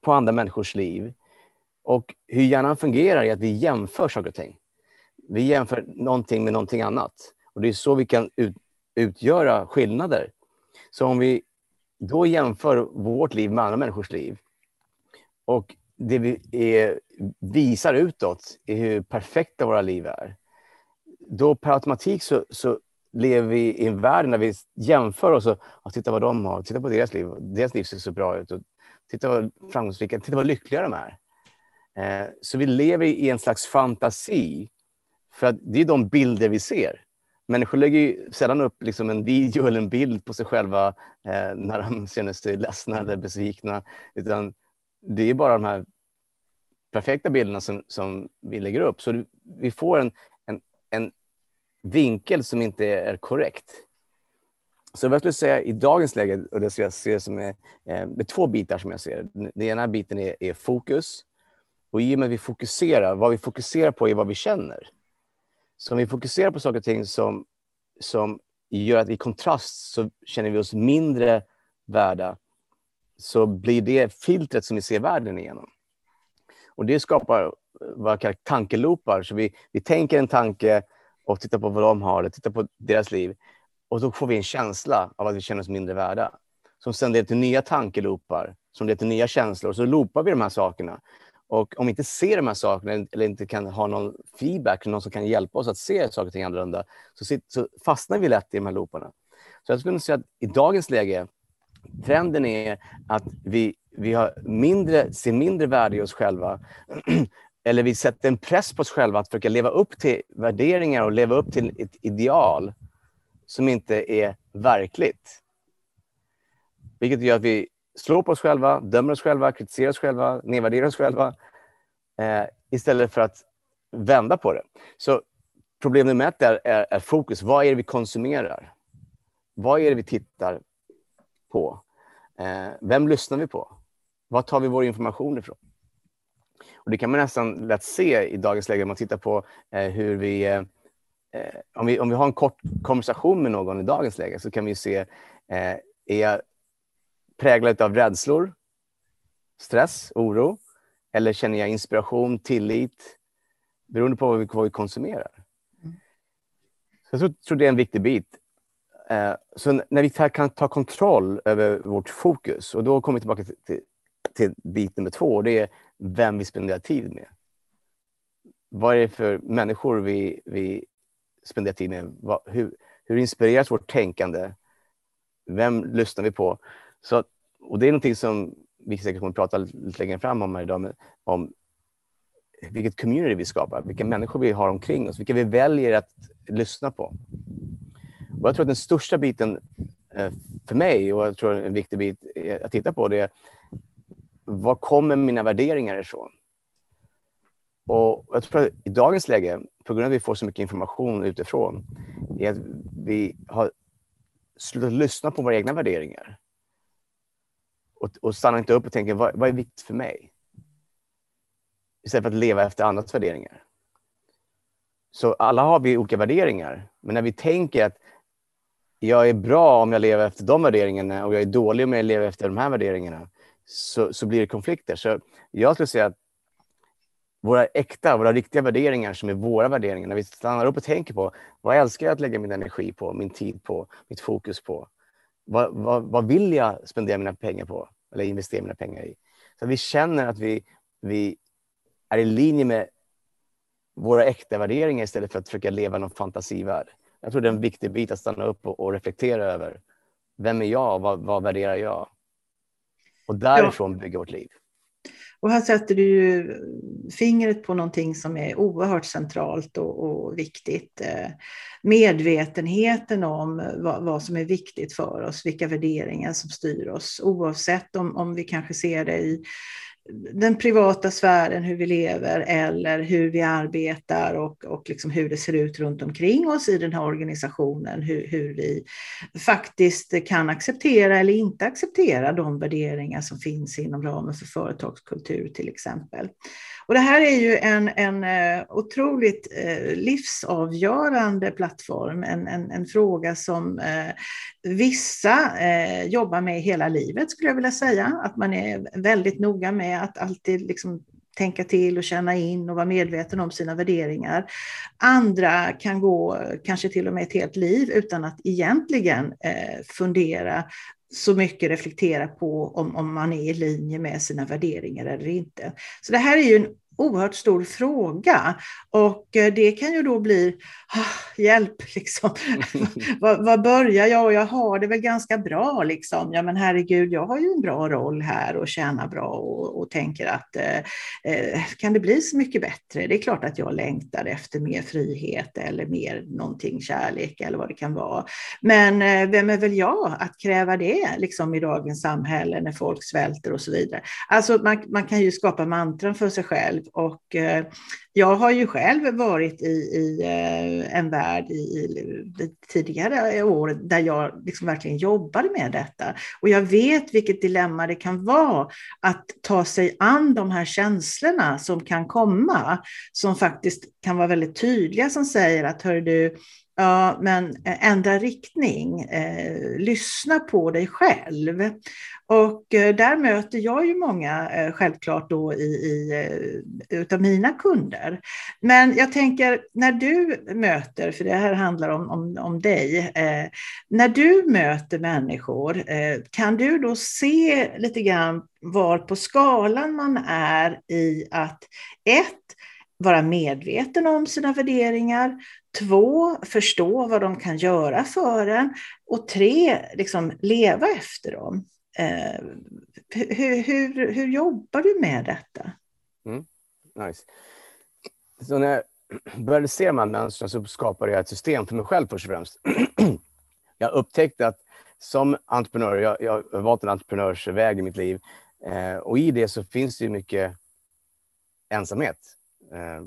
på andra människors liv och hur hjärnan fungerar är att vi jämför saker och ting. Vi jämför någonting med någonting annat. Och Det är så vi kan ut, utgöra skillnader. Så om vi då jämför vårt liv med andra människors liv och det vi är, visar utåt är hur perfekta våra liv är. Då per automatik så, så lever vi i en värld där vi jämför oss och, och titta vad de har, titta på deras liv, deras liv ser så bra ut. Och titta vad framgångsrika, titta vad lyckliga de är. Eh, så vi lever i en slags fantasi. För att det är de bilder vi ser. Människor lägger ju sällan upp liksom en video eller en bild på sig själva eh, när de känner sig ledsna eller besvikna. Utan det är bara de här perfekta bilderna som, som vi lägger upp. Så vi får en, en, en vinkel som inte är korrekt. Så vad jag skulle säga i dagens läge, och det jag ser som är, eh, det är två bitar som jag ser. Den ena biten är, är fokus. Och i och med att vi fokuserar, vad vi fokuserar på är vad vi känner. Så om vi fokuserar på saker och ting som, som gör att i kontrast så känner vi oss mindre värda, så blir det filtret som vi ser världen igenom. Och det skapar eh, vad jag kallar tankeloopar. Så vi, vi tänker en tanke och titta på vad de har, titta på deras liv. Och då får vi en känsla av att vi känner oss mindre värda. Som sen leder till nya tankeloopar, som leder till nya känslor. Så loopar vi de här sakerna. Och om vi inte ser de här sakerna eller inte kan ha någon feedback, någon som kan hjälpa oss att se saker och ting annorlunda, så, så fastnar vi lätt i de här looparna. Så jag skulle säga att i dagens läge, trenden är att vi, vi har mindre, ser mindre värde i oss själva eller vi sätter en press på oss själva att försöka leva upp till värderingar och leva upp till ett ideal som inte är verkligt. Vilket gör att vi slår på oss själva, dömer oss själva, kritiserar oss själva, nedvärderar oss själva. Eh, istället för att vända på det. Så problem nummer ett är, är, är, fokus. Vad är det vi konsumerar? Vad är det vi tittar på? Eh, vem lyssnar vi på? Var tar vi vår information ifrån? Och det kan man nästan lätt se i dagens läge om man tittar på eh, hur vi, eh, eh, om vi... Om vi har en kort konversation med någon i dagens läge så kan vi se, eh, är jag präglad av rädslor, stress, oro? Eller känner jag inspiration, tillit? Beroende på vad vi, vad vi konsumerar. Mm. jag tror, tror det är en viktig bit. Eh, så när vi kan ta kontroll över vårt fokus, och då kommer vi tillbaka till, till, till bit nummer två, det är vem vi spenderar tid med. Vad är det för människor vi, vi spenderar tid med? Vad, hur, hur inspireras vårt tänkande? Vem lyssnar vi på? Så, och det är någonting som vi säkert kommer att prata lite längre fram om här idag, men, om vilket community vi skapar, vilka människor vi har omkring oss, vilka vi väljer att lyssna på. Och jag tror att den största biten eh, för mig, och jag tror en viktig bit att titta på, det är var kommer mina värderingar ifrån? Och jag tror att i dagens läge, på grund av att vi får så mycket information utifrån, är att vi har slutat lyssna på våra egna värderingar. Och, och stannar inte upp och tänker, vad, vad är viktigt för mig? Istället för att leva efter andras värderingar. Så alla har vi olika värderingar, men när vi tänker att jag är bra om jag lever efter de värderingarna och jag är dålig om jag lever efter de här värderingarna, så, så blir det konflikter. Så jag skulle säga att våra äkta, våra riktiga värderingar som är våra värderingar, när vi stannar upp och tänker på vad älskar jag att lägga min energi på, min tid på, mitt fokus på? Vad, vad, vad vill jag spendera mina pengar på eller investera mina pengar i? Så att vi känner att vi, vi är i linje med våra äkta värderingar istället för att försöka leva någon fantasivärld. Jag tror det är en viktig bit att stanna upp och, och reflektera över. Vem är jag? Vad, vad värderar jag? Och därifrån ja. bygga vårt liv. Och här sätter du ju fingret på någonting som är oerhört centralt och, och viktigt. Eh, medvetenheten om vad, vad, som är viktigt för oss, vilka värderingar som styr oss, oavsett om, om vi kanske ser det i den privata sfären, hur vi lever eller hur vi arbetar och, och liksom hur det ser ut runt omkring oss i den här organisationen. Hur, hur vi faktiskt kan acceptera eller inte acceptera de värderingar som finns inom ramen för företagskultur till exempel. Och det här är ju en, en eh, otroligt eh, livsavgörande plattform, en, en, en fråga som eh, vissa jobbar med hela livet skulle jag vilja säga. Att man är väldigt noga med att alltid liksom tänka till och känna in och vara medveten om sina värderingar. Andra kan gå kanske till och med ett helt liv utan att egentligen fundera så mycket reflektera på om, om man är i linje med sina värderingar eller inte. Så det här är ju en oerhört stor fråga. Och eh, det kan ju då bli, ah, hjälp, liksom. *laughs* var börjar jag? Jag har det väl ganska bra. Liksom. Ja, men herregud, jag har ju en bra roll här och tjänar bra och, och tänker att eh, eh, kan det bli så mycket bättre? Det är klart att jag längtar efter mer frihet eller mer någonting kärlek eller vad det kan vara. Men eh, vem är väl jag att kräva det liksom, i dagens samhälle när folk svälter och så vidare? Alltså man, man kan ju skapa mantran för sig själv och eh, jag har ju själv varit i, i eh, en värld i, i tidigare år där jag liksom verkligen jobbade med detta. Och jag vet vilket dilemma det kan vara att ta sig an de här känslorna som kan komma, som faktiskt kan vara väldigt tydliga, som säger att hör du, Ja, men eh, ändra riktning, eh, lyssna på dig själv. Och eh, där möter jag ju många, eh, självklart då, i, i, eh, utav mina kunder. Men jag tänker, när du möter, för det här handlar om, om, om dig, eh, när du möter människor, eh, kan du då se lite grann var på skalan man är i att ett, vara medveten om sina värderingar, två, förstå vad de kan göra för en och tre, liksom leva efter dem. Eh, hur, hur, hur jobbar du med detta? Mm, nice. Så när jag *clears throat* började se de här mönstren så skapade jag ett system för mig själv först och främst. *clears throat* jag upptäckte att som entreprenör, jag, jag har valt en entreprenörsväg i mitt liv eh, och i det så finns det ju mycket ensamhet. Eh,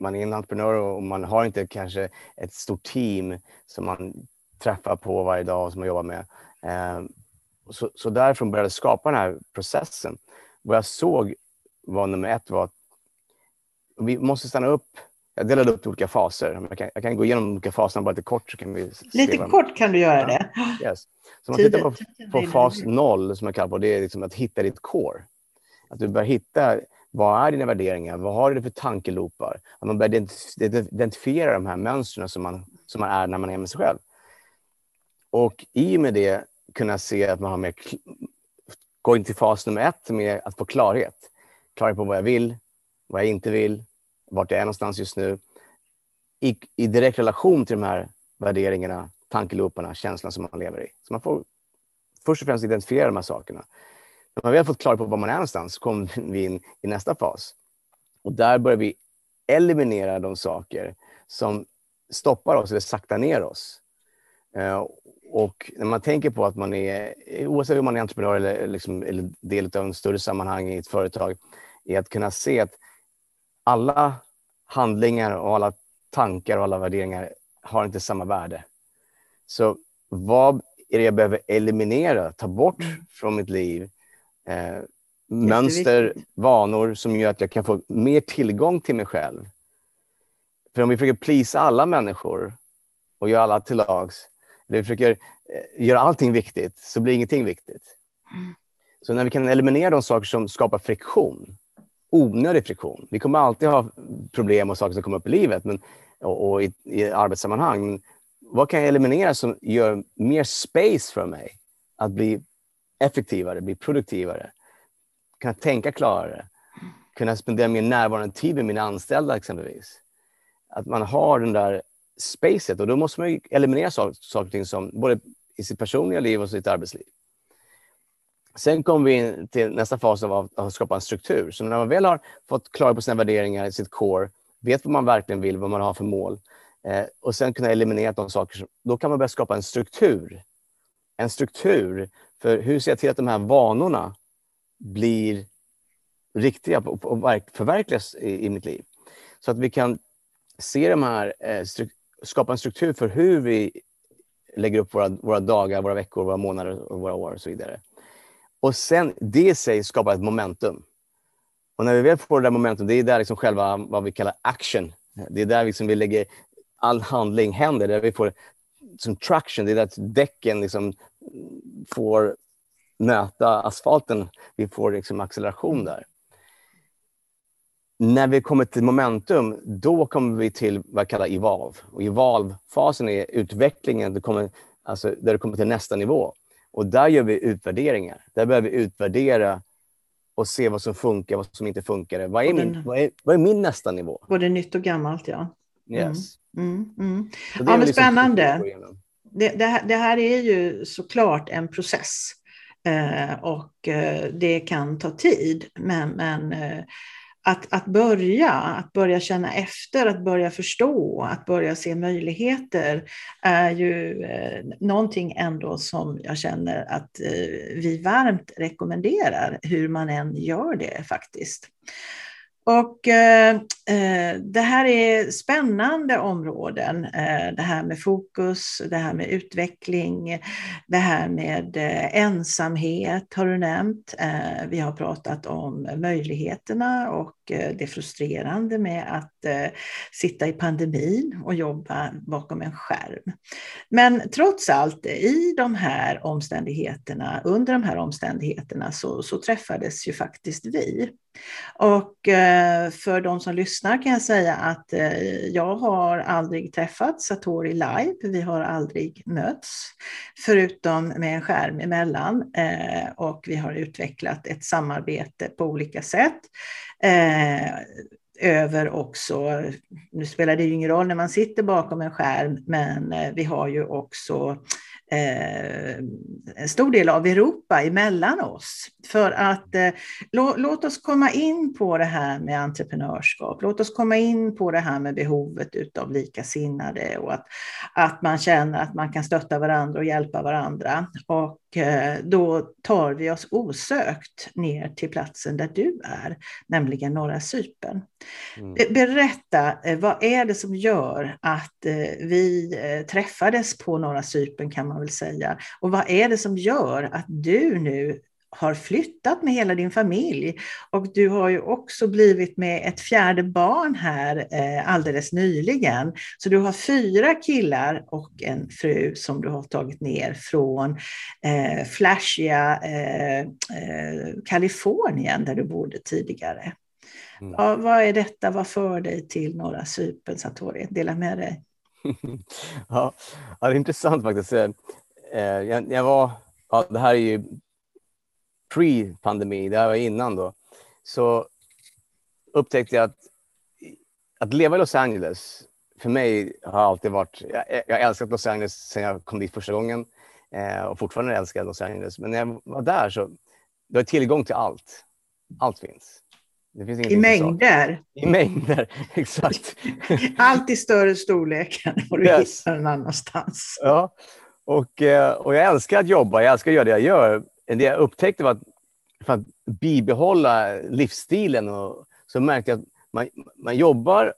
man är en entreprenör och man har inte kanske ett stort team som man träffar på varje dag och som man jobbar med. Eh, så, så därifrån började jag skapa den här processen. Vad jag såg var nummer ett var att vi måste stanna upp. Jag delade upp i olika faser. Jag kan, jag kan gå igenom olika faserna bara lite kort. Så kan vi lite kort kan du göra det. Yes. Så man tittar på, på fas noll, som jag kallar på, det är liksom att hitta ditt core. Att du börjar hitta vad är dina värderingar? Vad har du för tankelopar? Att man börjar identifiera de här mönstren som man, som man är när man är med sig själv. Och i och med det kunna se att man har mer... Gå in till fas nummer ett med att få klarhet. Klarhet på vad jag vill, vad jag inte vill, vart jag är någonstans just nu. I, i direkt relation till de här värderingarna, tankelooparna, känslorna som man lever i. Så man får först och främst identifiera de här sakerna. När man väl fått klarhet på var man är någonstans kommer vi in i nästa fas. Och där börjar vi eliminera de saker som stoppar oss eller saktar ner oss. Eh, och när man tänker på att man är, oavsett om man är entreprenör eller, liksom, eller del av en större sammanhang i ett företag, är att kunna se att alla handlingar och alla tankar och alla värderingar har inte samma värde. Så vad är det jag behöver eliminera, ta bort mm. från mitt liv? Eh, mönster, vanor som gör att jag kan få mer tillgång till mig själv. För om vi försöker plisa alla människor och göra alla till lags, eller vi försöker eh, göra allting viktigt, så blir ingenting viktigt. Mm. Så när vi kan eliminera de saker som skapar friktion, onödig friktion. Vi kommer alltid ha problem och saker som kommer upp i livet men, och, och i, i arbetssammanhang. Men vad kan jag eliminera som gör mer space för mig att bli effektivare, bli produktivare, kunna tänka klarare, kunna spendera mer närvarande tid med mina anställda exempelvis. Att man har den där spacet och då måste man eliminera saker och ting som både i sitt personliga liv och sitt arbetsliv. Sen kommer vi in till nästa fas av att skapa en struktur. Så när man väl har fått klara på sina värderingar, sitt core, vet vad man verkligen vill, vad man har för mål eh, och sen kunna eliminera de saker, då kan man börja skapa en struktur. En struktur för hur ser jag till att de här vanorna blir riktiga och förverkligas i, i mitt liv? Så att vi kan se de här, eh, skapa en struktur för hur vi lägger upp våra, våra dagar, våra veckor, våra månader och våra år och så vidare. Och sen det i sig skapar ett momentum. Och när vi väl får det där momentum, det är där liksom själva vad vi kallar action. Det är där liksom vi lägger all handling händer, där vi får som traction, det är där däcken liksom får möta asfalten. Vi får liksom acceleration där. När vi kommer till momentum, då kommer vi till vad jag kallar evolve. Och evolve-fasen är utvecklingen, det kommer, alltså där du kommer till nästa nivå. Och där gör vi utvärderingar. Där behöver vi utvärdera och se vad som funkar, vad som inte funkar. Vad är, min, vad är, vad är min nästa nivå? Både nytt och gammalt, ja. Yes. Mm, mm, mm. Ja, men liksom spännande. Det, det, här, det, här, är ju såklart en process eh, och eh, det kan ta tid. Men, men eh, att, att börja, att börja känna efter, att börja förstå, att börja se möjligheter är ju eh, någonting ändå som jag känner att eh, vi varmt rekommenderar hur man än gör det faktiskt. Och eh, eh, det här är spännande områden. Eh, det här med fokus, det här med utveckling, det här med eh, ensamhet har du nämnt. Eh, vi har pratat om möjligheterna och eh, det frustrerande med att eh, sitta i pandemin och jobba bakom en skärm. Men trots allt, i de här omständigheterna, under de här omständigheterna så, så träffades ju faktiskt vi. Och eh, för de som lyssnar kan jag säga att eh, jag har aldrig träffat Satori live. Vi har aldrig mötts, förutom med en skärm emellan. Eh, och vi har utvecklat ett samarbete på olika sätt över också, nu spelar det ju ingen roll när man sitter bakom en skärm, men vi har ju också eh, en stor del av Europa emellan oss. För att eh, lå, låt oss komma in på det här med entreprenörskap. Låt oss komma in på det här med behovet av likasinnade och att, att man känner att man kan stötta varandra och hjälpa varandra. Och eh, då tar vi oss osökt ner till platsen där du är, nämligen norra Cypern. Mm. Berätta, eh, vad är det som gör att eh, vi eh, träffades på norra Cypern kan man väl säga? Och vad är det som gör att du nu har flyttat med hela din familj. Och du har ju också blivit med ett fjärde barn här eh, alldeles nyligen. Så du har fyra killar och en fru som du har tagit ner från eh, flashiga eh, eh, Kalifornien där du bodde tidigare. Mm. Ja, vad är detta? Vad för dig till norra Cypern, Satori? Dela med dig ja, det är intressant faktiskt. Eh, eh, jag, jag var, ja, det här är ju pre-pandemi, det här var innan då, så upptäckte jag att, att leva i Los Angeles, för mig har alltid varit, jag, jag älskat Los Angeles sedan jag kom dit första gången eh, och fortfarande älskar Los Angeles. Men när jag var där så, du har tillgång till allt. Allt finns. I mängder? I mängder, *laughs* exakt. *laughs* Allt i större storlek än vad du yes. hittar någon annanstans. Ja, och, eh, och jag älskar att jobba, jag älskar att göra det jag gör det jag upptäckte var att för att bibehålla livsstilen och, så märkte jag att man, man jobbar,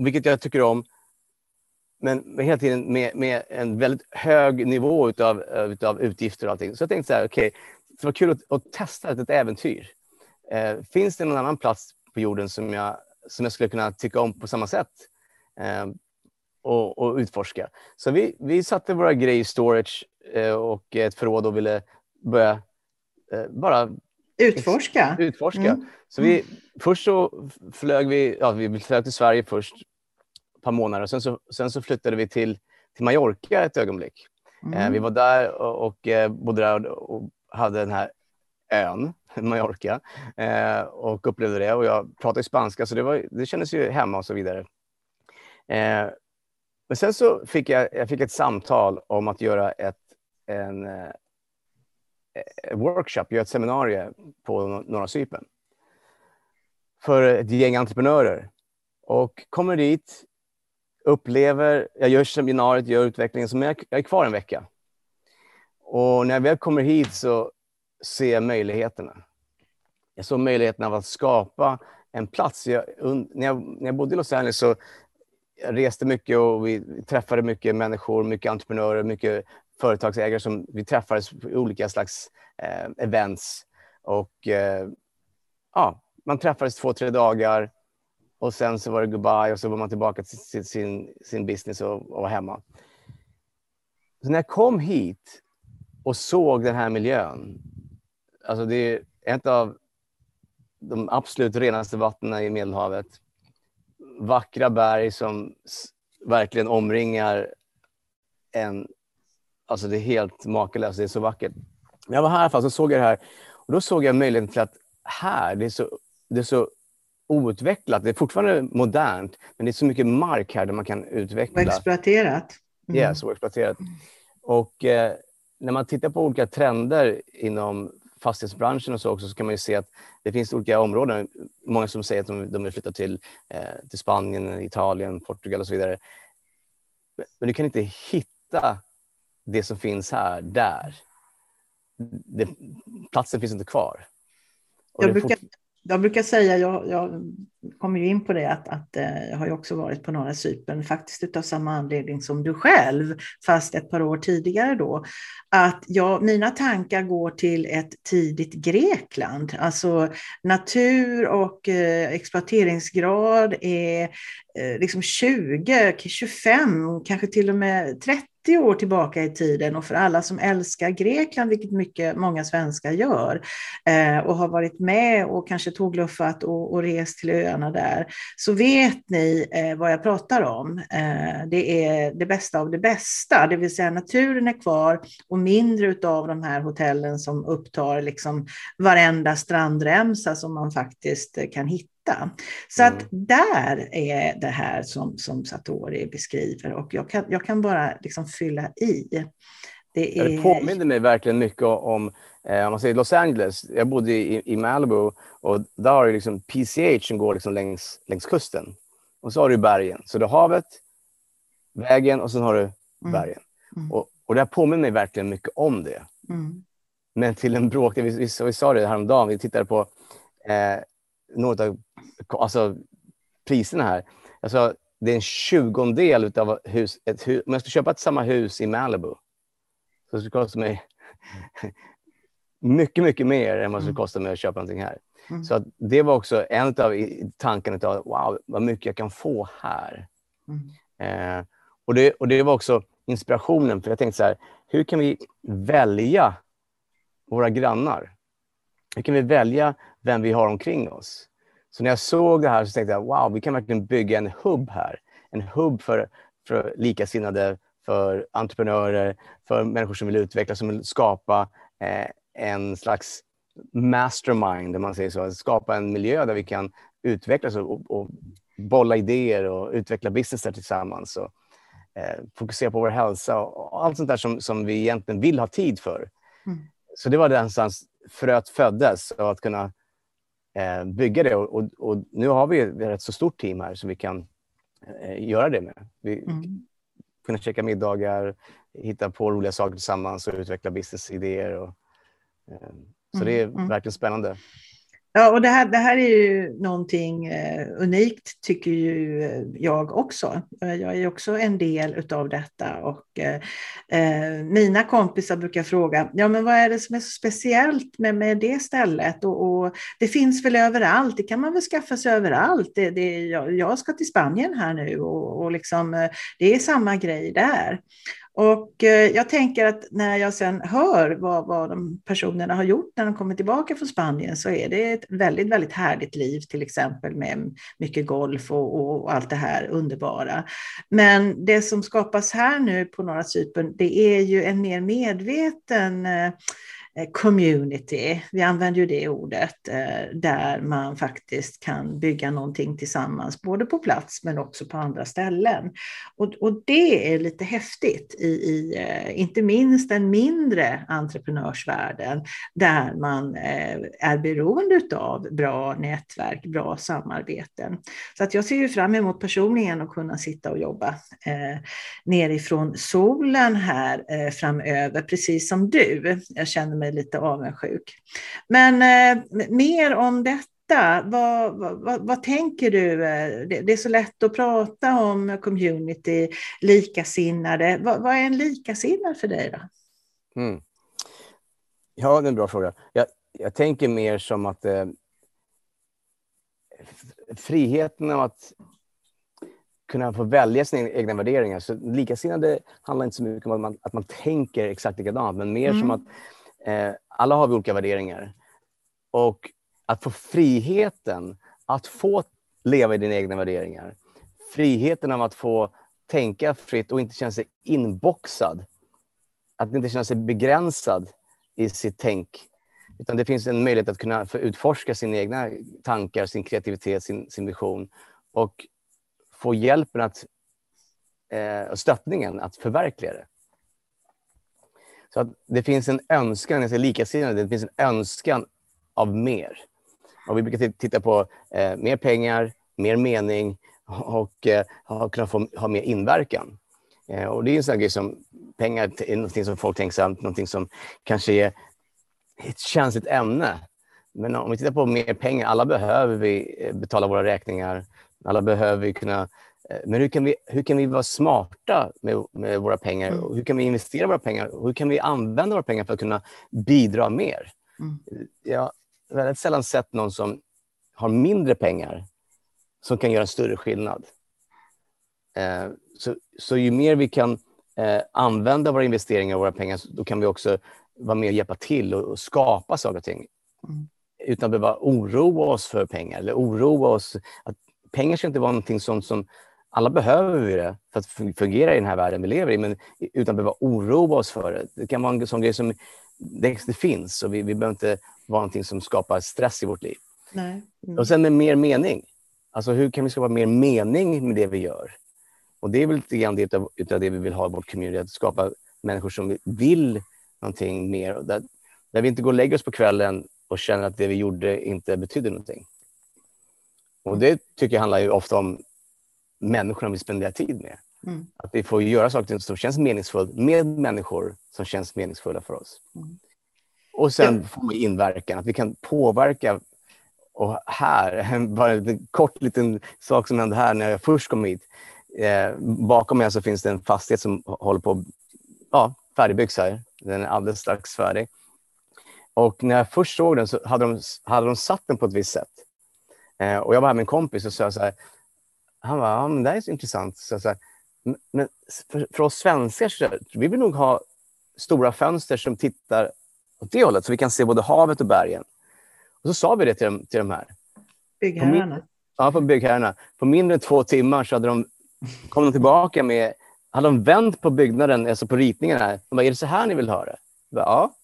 vilket jag tycker om, men hela tiden med, med en väldigt hög nivå utav, utav utgifter och allting. Så jag tänkte så här, okej, okay, det var kul att, att testa ett äventyr. Eh, finns det någon annan plats på jorden som jag, som jag skulle kunna tycka om på samma sätt? Eh, och, och, utforska. Så vi, vi satte våra grejer i storage eh, och ett förråd och ville börja eh, bara utforska. utforska. Mm. Så vi, först så flög vi, ja, vi flög till Sverige först ett par månader. Sen så, sen så flyttade vi till, till Mallorca ett ögonblick. Eh, mm. Vi var där och, och eh, bodde där och, och, hade den här ön, Mallorca, eh, och upplevde det. Och jag pratade spanska så det, var, det kändes ju hemma och så vidare. Eh, men sen så fick jag, jag fick ett samtal om att göra ett, en, Eh, eh workshop, göra ett seminarium på norra Cypern för ett gäng entreprenörer. Och kommer dit, upplever, jag gör seminariet, gör utvecklingen, så jag, jag är kvar en vecka. Och när jag väl kommer hit så se möjligheterna. Jag såg möjligheten av att skapa en plats. Jag, när, jag, när jag bodde i Los Angeles så jag reste mycket och vi träffade mycket människor, mycket entreprenörer, mycket företagsägare som vi träffades på olika slags eh, events. Och eh, ja, man träffades två, tre dagar och sen så var det goodbye och så var man tillbaka till sin, sin business och, och var hemma. Så när jag kom hit och såg den här miljön, alltså det är ett av de absolut renaste vattnen i Medelhavet. Vackra berg som verkligen omringar en Alltså det är helt makalöst, det är så vackert. När jag var här i alla fall så såg jag det här och då såg jag möjligheten till att här, det är så, det är så outvecklat. Det är fortfarande modernt, men det är så mycket mark här där man kan utveckla. Och exploaterat. Mm. Yes, och exploaterat. Och eh, när man tittar på olika trender inom fastighetsbranschen och så också så kan man ju se att det finns olika områden. Många som säger att de, de vill flytta till, eh, till Spanien, Italien, Portugal och så vidare. Men du kan inte hitta det som finns här, där. Det, platsen finns inte kvar. jag, brukar, jag brukar säga, jag, jag kommer ju in på det, att, att eh, jag har ju också varit på norra Cypern, faktiskt av samma anledning som du själv, fast ett par år tidigare då, att jag, mina tankar går till ett tidigt Grekland. Alltså natur och eh, exploateringsgrad är eh, liksom 20, 25, kanske till och med 30 30 år tillbaka i tiden och för alla som älskar Grekland, vilket mycket, många svenskar gör, eh, och har varit med och kanske tågluffat och, och rest till öarna där, så vet ni eh, vad jag pratar om. Eh, det är det bästa av det bästa, det vill säga naturen är kvar och mindre av de här hotellen som upptar liksom varenda strandremsa som man faktiskt kan hitta hitta. Så mm. att där är det här som, som Satori beskriver och jag kan, jag kan bara liksom fylla i. Det, är... det påminner mig verkligen mycket om, eh, om man säger Los Angeles. Jag bodde i, i Malibu och där har du liksom PCH som går liksom längs, längs kusten. Och så har du bergen. Så du har havet, vägen och sen har du mm. bergen. Mm. Och, och det här påminner mig verkligen mycket om det. Mm. Men till en bråkdel, vi, vi, vi sa det häromdagen, vi tittade på eh, några av alltså, priserna här. Alltså, det är en tjugondel av hus, ett hus. Om jag ska köpa ett samma hus i Malibu så skulle det kosta mig *laughs* mycket, mycket mer än vad det skulle mm. kosta mig att köpa någonting här. Mm. Så det var också en av tankarna av wow, vad mycket jag kan få här. Mm. Eh, och, det, och det var också inspirationen, för jag tänkte så här, hur kan vi välja våra grannar? Hur kan vi välja vem vi har omkring oss? Så när jag såg det här så tänkte jag, wow, vi kan verkligen bygga en hubb här. En hubb för, för likasinnade, för entreprenörer, för människor som vill utveckla, som vill skapa eh, en slags mastermind, om man säger så. Skapa en miljö där vi kan utvecklas och, och bolla idéer och utveckla business tillsammans. Och, eh, fokusera på vår hälsa och allt sånt där som, som vi egentligen vill ha tid för. Mm. Så det var någonstans fröet föddes och att kunna eh, bygga det. Och, och, och, nu har vi ett rätt så stort team här som vi kan eh, göra det med. Vi mm. kunna käka middagar, hitta på roliga saker tillsammans och utveckla businessidéer. Och, eh, så mm. det är mm. verkligen spännande. Ja, och det här, det här är ju någonting eh, unikt tycker ju eh, jag också. Eh, jag är också en del av detta och eh, eh, mina kompisar brukar fråga, ja men vad är det som är så speciellt med, med det stället? Och, och det finns väl överallt, det kan man väl skaffa sig överallt. Det, det, jag, jag ska till Spanien här nu och, och liksom, det är samma grej där. Och eh, jag tänker att när jag sen hör vad, vad de personerna har gjort när de kommer tillbaka från Spanien så är det ett väldigt, väldigt härligt liv, till exempel med mycket golf och, och allt det här underbara. Men det som skapas här nu på Norra Cypern, det är ju en mer medveten Eh, Eh, community, vi använder ju det ordet, eh, där man faktiskt kan bygga någonting tillsammans, både på plats men också på andra ställen. Och, och det är lite häftigt, i, i, eh, inte minst den mindre entreprenörsvärlden, där man är beroende av bra nätverk, bra samarbeten. Så att jag ser ju fram emot personligen att kunna sitta och jobba eh, nerifrån solen här eh, framöver, precis som du. Jag känner mig mig lite avundsjuk. Men eh, mer om detta. Vad, vad, vad, tänker du? Eh, det, det, är så lätt att prata om community, likasinnade. Vad, vad är en likasinnad för dig? Då? Mm. Ja, det är en bra fråga. Jag, jag tänker mer som att eh, friheten av att kunna få välja sina egna värderingar. Så likasinnade handlar inte så mycket om att man, att man tänker exakt likadant, men mer mm. som att Eh, alla har vi olika värderingar. Och att få friheten att få leva i dina egna värderingar. Friheten av att få tänka fritt och inte känna sig inboxad. Att inte känna sig begränsad i sitt tänk. Utan det finns en möjlighet att kunna få utforska sina egna tankar, sin kreativitet, sin, sin vision. Och få hjälpen att, eh, och stöttningen att förverkliga det. Så att det finns en önskan, jag säger likasinnade, det finns en önskan av mer. Och vi brukar titta på eh, mer pengar, mer mening och eh, kunna få ha mer inverkan. Eh, och det är en sån grej som pengar är något som folk tänker sig, någonting som kanske är ett känsligt ämne. Men om vi tittar på mer pengar, alla behöver vi eh, betala våra räkningar. Alla behöver vi kunna men hur kan vi, hur kan vi vara smarta med, med våra pengar? Mm. Hur kan vi investera våra pengar? Hur kan vi använda våra pengar för att kunna bidra mer? Mm. Jag har väldigt sällan sett någon som har mindre pengar som kan göra en större skillnad. Eh, så, så ju mer vi kan eh, använda våra investeringar och våra pengar, då kan vi också vara med och hjälpa till och, och skapa saker och ting. Mm. Utan att behöva oroa oss för pengar eller oroa oss. Att pengar ska inte vara någonting som, som alla behöver vi det för att fungera i den här världen vi lever i, men utan att behöva oroa oss för det. Det kan vara en sån grej som det, finns och vi, vi behöver inte vara någonting som skapar stress i vårt liv. Nej. Mm. Och sen med mer mening. Alltså hur kan vi skapa mer mening med det vi gör? Och det är väl lite grann det av, utav det vi vill ha i vårt community, att skapa människor som vill någonting mer. Där, där vi inte går och lägger oss på kvällen och känner att det vi gjorde inte betydde någonting. Och det tycker jag handlar ju ofta om människorna vi spenderar tid med. Mm. Att vi får göra saker som känns meningsfullt med människor som känns meningsfulla för oss. Mm. Och sen får man inverkan, att vi kan påverka. Och här, *laughs* bara en kort liten sak som hände här när jag först kom hit. Eh, bakom mig så finns det en fastighet som håller på ja, färdigbyggs här. Den är alldeles strax färdig. Och när jag först såg den så hade de, hade de satt den på ett visst sätt. Eh, och jag var här med en kompis och sa så här, han bara, ja, men det här är så intressant. Så, så här, men för, för, oss svenskar, så, vi vill nog ha stora fönster som tittar åt det hållet, så vi kan se både havet och bergen. Och så sa vi det till till de här. Byggherrarna? Ja, på byggherrarna. På mindre än två timmar så hade de, kom de tillbaka med, hade de vänt på byggnaden, alltså på ritningen här. De bara, är det så här ni vill ha det? Bara, ja.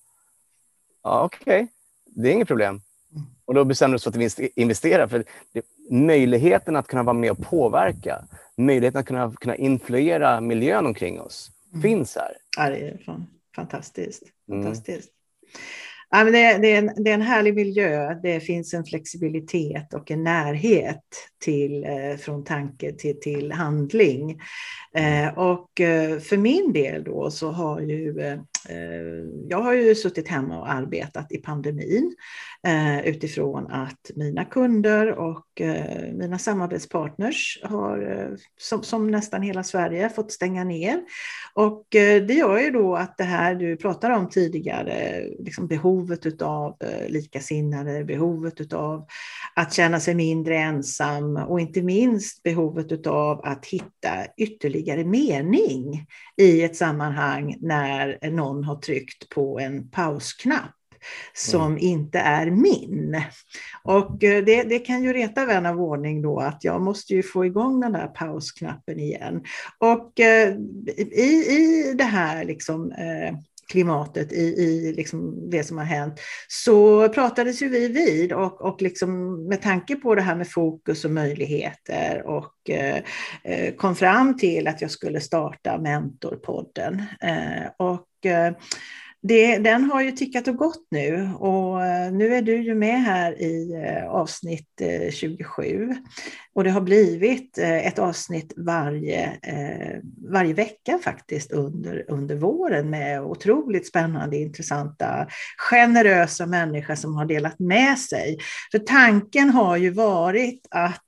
Ja, okej. Okay. Det är inget problem. Och då bestämde vi oss för att investera. För det, möjligheten att kunna vara med och påverka, möjligheten att kunna, kunna influera miljön omkring oss, mm. finns här. Ja, det är fantastiskt. Mm. fantastiskt. Ja, men det, det, är en, det är en härlig miljö. Det finns en flexibilitet och en närhet till, eh, från tanke till, till handling. Eh, och eh, för min del då så har ju eh, Eh, jag har ju suttit hemma och arbetat i pandemin eh, utifrån att mina kunder och eh, mina samarbetspartners har, som, som, nästan hela Sverige, fått stänga ner. Och det gör ju då att det här du pratade om tidigare, liksom behovet av likasinnade, behovet av att känna sig mindre ensam och inte minst behovet av att hitta ytterligare mening i ett sammanhang när någon har tryckt på en pausknapp som mm. inte är min. Och eh, det, det, kan ju reta vän av ordning då att jag måste ju få igång den där pausknappen igen. Och eh, i, i det här liksom, eh, klimatet i, i liksom det som har hänt, så pratades ju vi vid och, och liksom med tanke på det här med fokus och möjligheter och eh, eh kom fram till att jag skulle starta Mentorpodden. Eh, och, eh, det, den har ju tickat och gått nu och eh, nu är du ju med här i eh, avsnitt 27. Eh, och det har blivit ett avsnitt varje, varje vecka faktiskt under, under våren med otroligt spännande, intressanta, generösa människor som har delat med sig. För tanken har ju varit att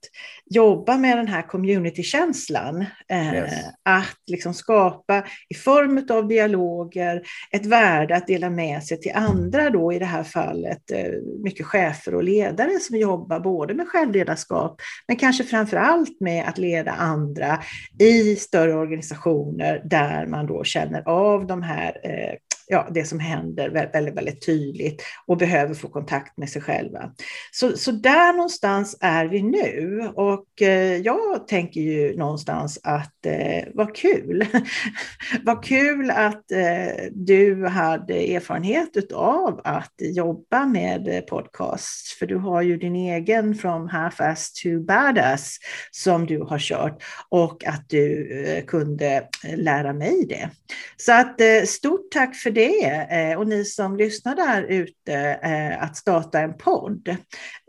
jobba med den här communitykänslan. Yes. Att liksom skapa i form av dialoger ett värde att dela med sig till andra då i det här fallet eh, mycket chefer och ledare som jobbar både med självledarskap men kanske framför allt med att leda andra i större organisationer där man då känner av de här eh, ja, det som händer väldigt, väldigt tydligt och behöver få kontakt med sig själva. Så, så där någonstans är vi nu och eh, jag tänker ju någonstans att eh, vad kul. *laughs* vad kul att eh, du hade erfarenhet av att jobba med podcasts, för du har ju din egen från Half-Ass to Badass som du har kört och att du eh, kunde eh, lära mig det. Så att eh, stort tack för det eh, och ni som lyssnar där ute eh, att starta en podd.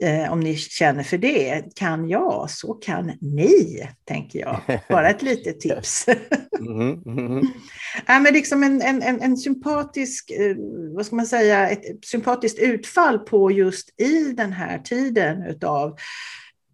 Eh, om ni känner för det, kan jag så kan ni, tänker jag. Bara ett litet *laughs* tips. mm, mm, *laughs* ja, men liksom en, en, en, sympatisk, vad ska man säga, ett sympatiskt utfall på just i den här tiden utav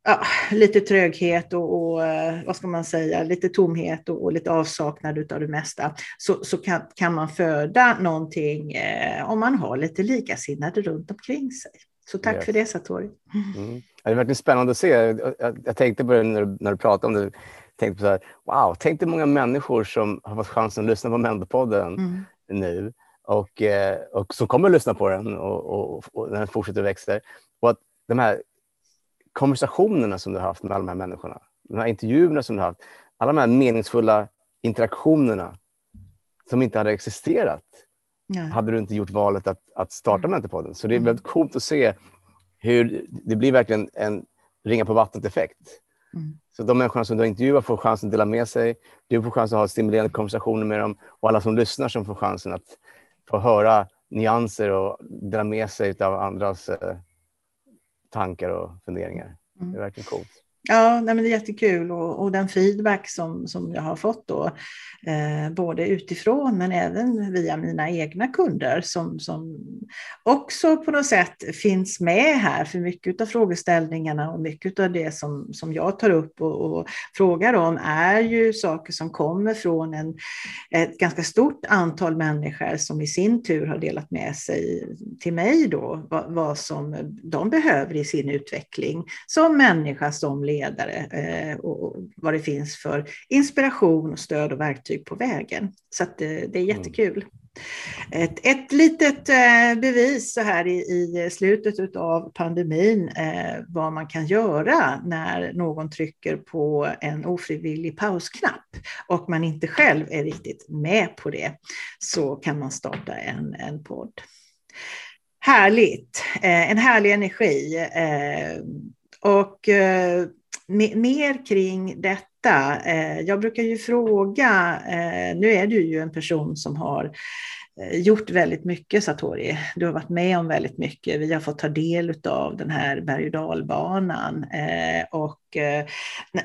ja, lite tröghet och, och, eh, vad ska man säga, lite tomhet och, och lite avsaknad av det mesta, så, så kan, kan man föda någonting eh, om man har lite likasinnade runt omkring sig. Så tack yes. för det Satori. Mm. Det är verkligen spännande att se. Jag, jag tänkte på det när du, när du pratade om det. Tänkte på så här, wow, tänk dig många människor som har fått chansen att lyssna på Mentorpodden mm. nu och, eh, och som kommer att lyssna på den och, och, och den fortsätter växa. Och att de här konversationerna som du har haft med alla de här människorna, de här intervjuerna som du har haft, alla de här meningsfulla interaktionerna som inte hade existerat Nej. hade du inte gjort valet att, att starta mm. Mentorpodden. Så det är mm. väldigt coolt att se hur det blir verkligen en ringa på vattnet-effekt. Mm. Så de människorna som du intervjuar får chansen att dela med sig. Du får chansen att ha stimulerande konversationer med dem och alla som lyssnar som får chansen att få höra nyanser och dela med sig av andras eh, tankar och funderingar. Mm. Det är verkligen coolt. Ja, nej, men det är jättekul och, och den feedback som, som jag har fått då, eh, både utifrån men även via mina egna kunder som, som också på något sätt finns med här. För mycket av frågeställningarna och mycket av det som, som jag tar upp och, och frågar om är ju saker som kommer från en, ett ganska stort antal människor som i sin tur har delat med sig till mig då vad, vad som de behöver i sin utveckling som människa, som ledare eh, och vad det finns för inspiration, stöd och verktyg på vägen. Så att, det är mm. jättekul. Ett, ett litet eh, bevis så här i, i slutet av pandemin eh, vad man kan göra när någon trycker på en ofrivillig pausknapp och man inte själv är riktigt med på det så kan man starta en, en podd. Härligt, en härlig energi. Och mer kring detta. Eh, jag brukar ju fråga, eh, nu är du ju en person som har eh, gjort väldigt mycket Satori. Du har varit med om väldigt mycket. Vi har fått ta del av den här berg och dalbanan. Och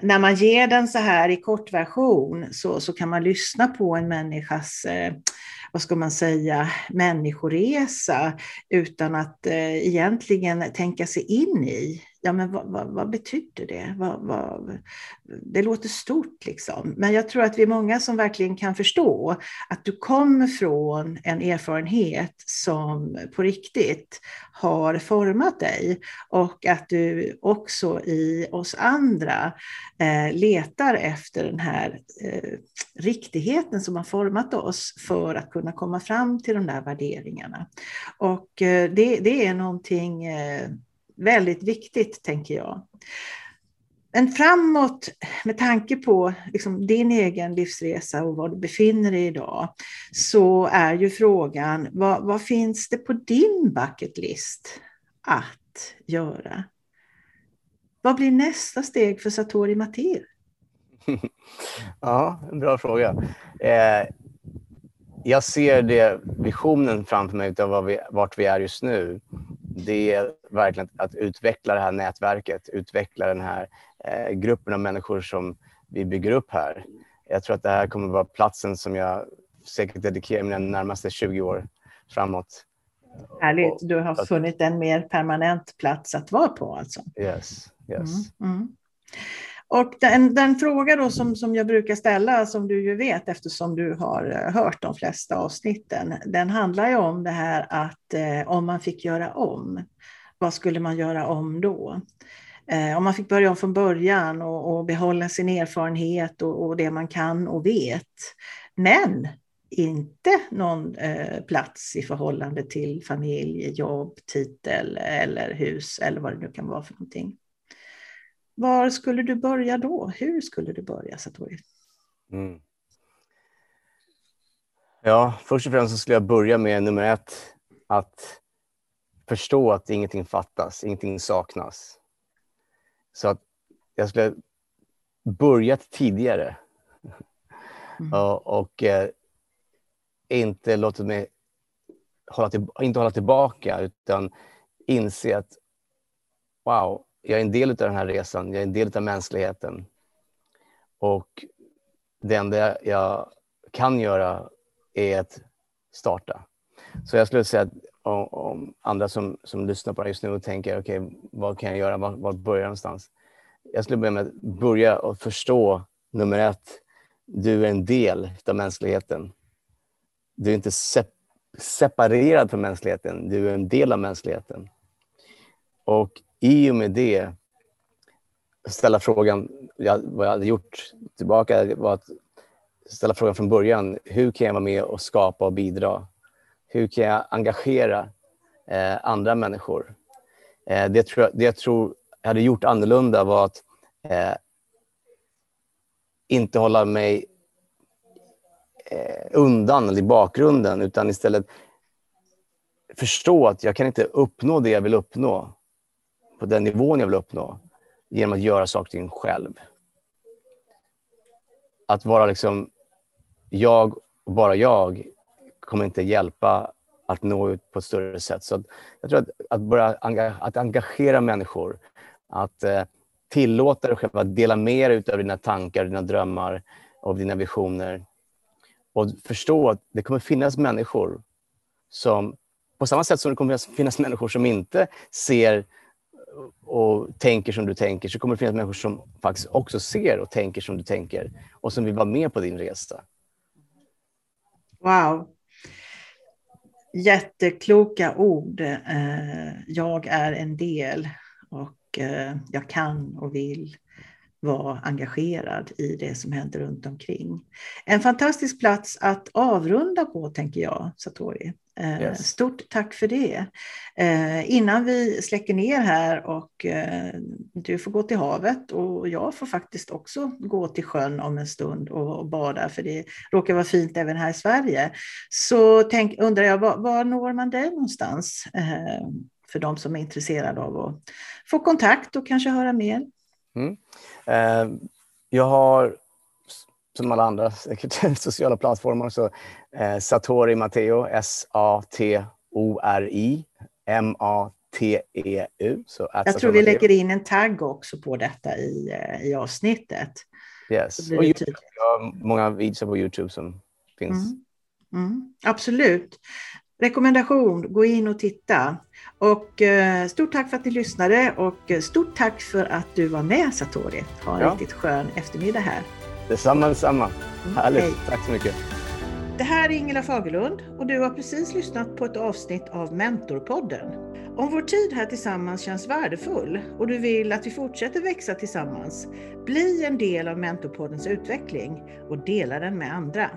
när man ger den så här i kortversion så, så kan man lyssna på en människas vad ska man säga, människoresa utan att eh, egentligen tänka sig in i ja, men vad, vad, vad betyder det? Vad, vad, det låter stort liksom. Men jag tror att vi är många som verkligen kan förstå att du kommer från en erfarenhet som på riktigt har format dig och att du också i oss andra eh, letar efter den här eh, riktigheten som har format oss för att kunna komma fram till de där värderingarna. Och eh, det, det är någonting eh, väldigt viktigt, tänker jag. Men framåt, med tanke på liksom din egen livsresa och var du befinner dig idag, så är ju frågan, vad, vad finns det på din bucket list att göra? Vad blir nästa steg för Satori Matir? *laughs* ja, en bra fråga. Eh, jag ser det, visionen framför mig av vi, vart vi är just nu det är verkligen att utveckla det här nätverket, utveckla den här eh, gruppen av människor som vi bygger upp här. Jag tror att det här kommer vara platsen som jag säkert dedikerar mina närmaste 20 år framåt. Härligt, du har funnit en mer permanent plats att vara på alltså? Yes, yes. Mm, mm. Och den, den fråga då som, som jag brukar ställa, som du ju vet eftersom du har eh, hört de flesta avsnitten, den handlar ju om det här att eh, om man fick göra om, vad skulle man göra om då? Eh, om man fick börja om från början och, och behålla sin erfarenhet och, och, det man kan och vet, men inte någon eh, plats i förhållande till familj, jobb, titel eller hus eller vad det nu kan vara för någonting. Var skulle du börja då? Hur skulle du börja, Satori? Mm. Ja, först och främst skulle jag börja med nummer ett, att förstå att ingenting fattas, ingenting saknas. Så att jag skulle börjat tidigare mm. och, och eh, inte låta mig hålla, till, inte hålla tillbaka utan inse att wow, jag är en del av den här resan, jag är en del av mänskligheten. Och det enda jag kan göra är att starta. Så jag skulle säga att om, om andra som, som lyssnar på det just nu och tänker, okej, okay, vad kan jag göra? Var, var börjar jag någonstans? Jag skulle börja med att börja och förstå, nummer ett, du är en del av mänskligheten. Du är inte sep separerad från mänskligheten, du är en del av mänskligheten. Och i och med det ställa frågan, vad jag hade gjort tillbaka var att ställa frågan från början. Hur kan jag vara med och skapa och bidra? Hur kan jag engagera eh, andra människor? Eh, det, tror jag, det jag tror jag hade gjort annorlunda var att eh, inte hålla mig eh, undan eller i bakgrunden utan istället förstå att jag kan inte uppnå det jag vill uppnå på den nivån jag vill uppnå. genom att göra saker och ting själv. Att vara liksom jag och bara jag kommer inte hjälpa att nå ut på ett större sätt. Så jag tror att, att börja att engagera människor, att eh, tillåta dig själv att dela med dig av dina tankar, dina drömmar och dina visioner. Och förstå att det kommer finnas människor som, på samma sätt som det kommer finnas människor som inte ser och tänker som du tänker, så kommer det finnas människor som faktiskt också ser och tänker som du tänker och som vill vara med på din resa. Wow. Jättekloka ord. Eh, jag är en del och eh, jag kan och vill vara engagerad i det som händer runt omkring. En fantastisk plats att avrunda på, tänker jag, Satori. Eh, yes. Stort tack för det. Innan vi släcker ner här och du får gå till havet och jag får faktiskt också gå till sjön om en stund och bada, för det råkar vara fint även här i Sverige. Så tänk, undrar jag, var, var når man dig någonstans? För de som är intresserade av att få kontakt och kanske höra mer. Mm. Eh, jag har, som alla andra säkert, *laughs* sociala plattformar, så eh, Satori Matteo, S-A-T-O-R-I, M-A-T-E-U. Så jag tror vi lägger in en tagg också på detta i, eh, i avsnittet. Yes. Och YouTube, jag har många videos på Youtube som finns. Mm. Mm, absolut. Rekommendation, gå in och titta. Och eh, stort tack för att ni lyssnade och stort tack för att du var med Satori. Ha en ja. riktigt skön eftermiddag här. Detsamma, detsamma. Mm, Härligt. Hej. Tack så mycket. Det här är Ingela Fagerlund och du har precis lyssnat på ett avsnitt av Mentorpodden. Om vår tid här tillsammans känns värdefull och du vill att vi fortsätter växa tillsammans, bli en del av Mentorpoddens utveckling och dela den med andra.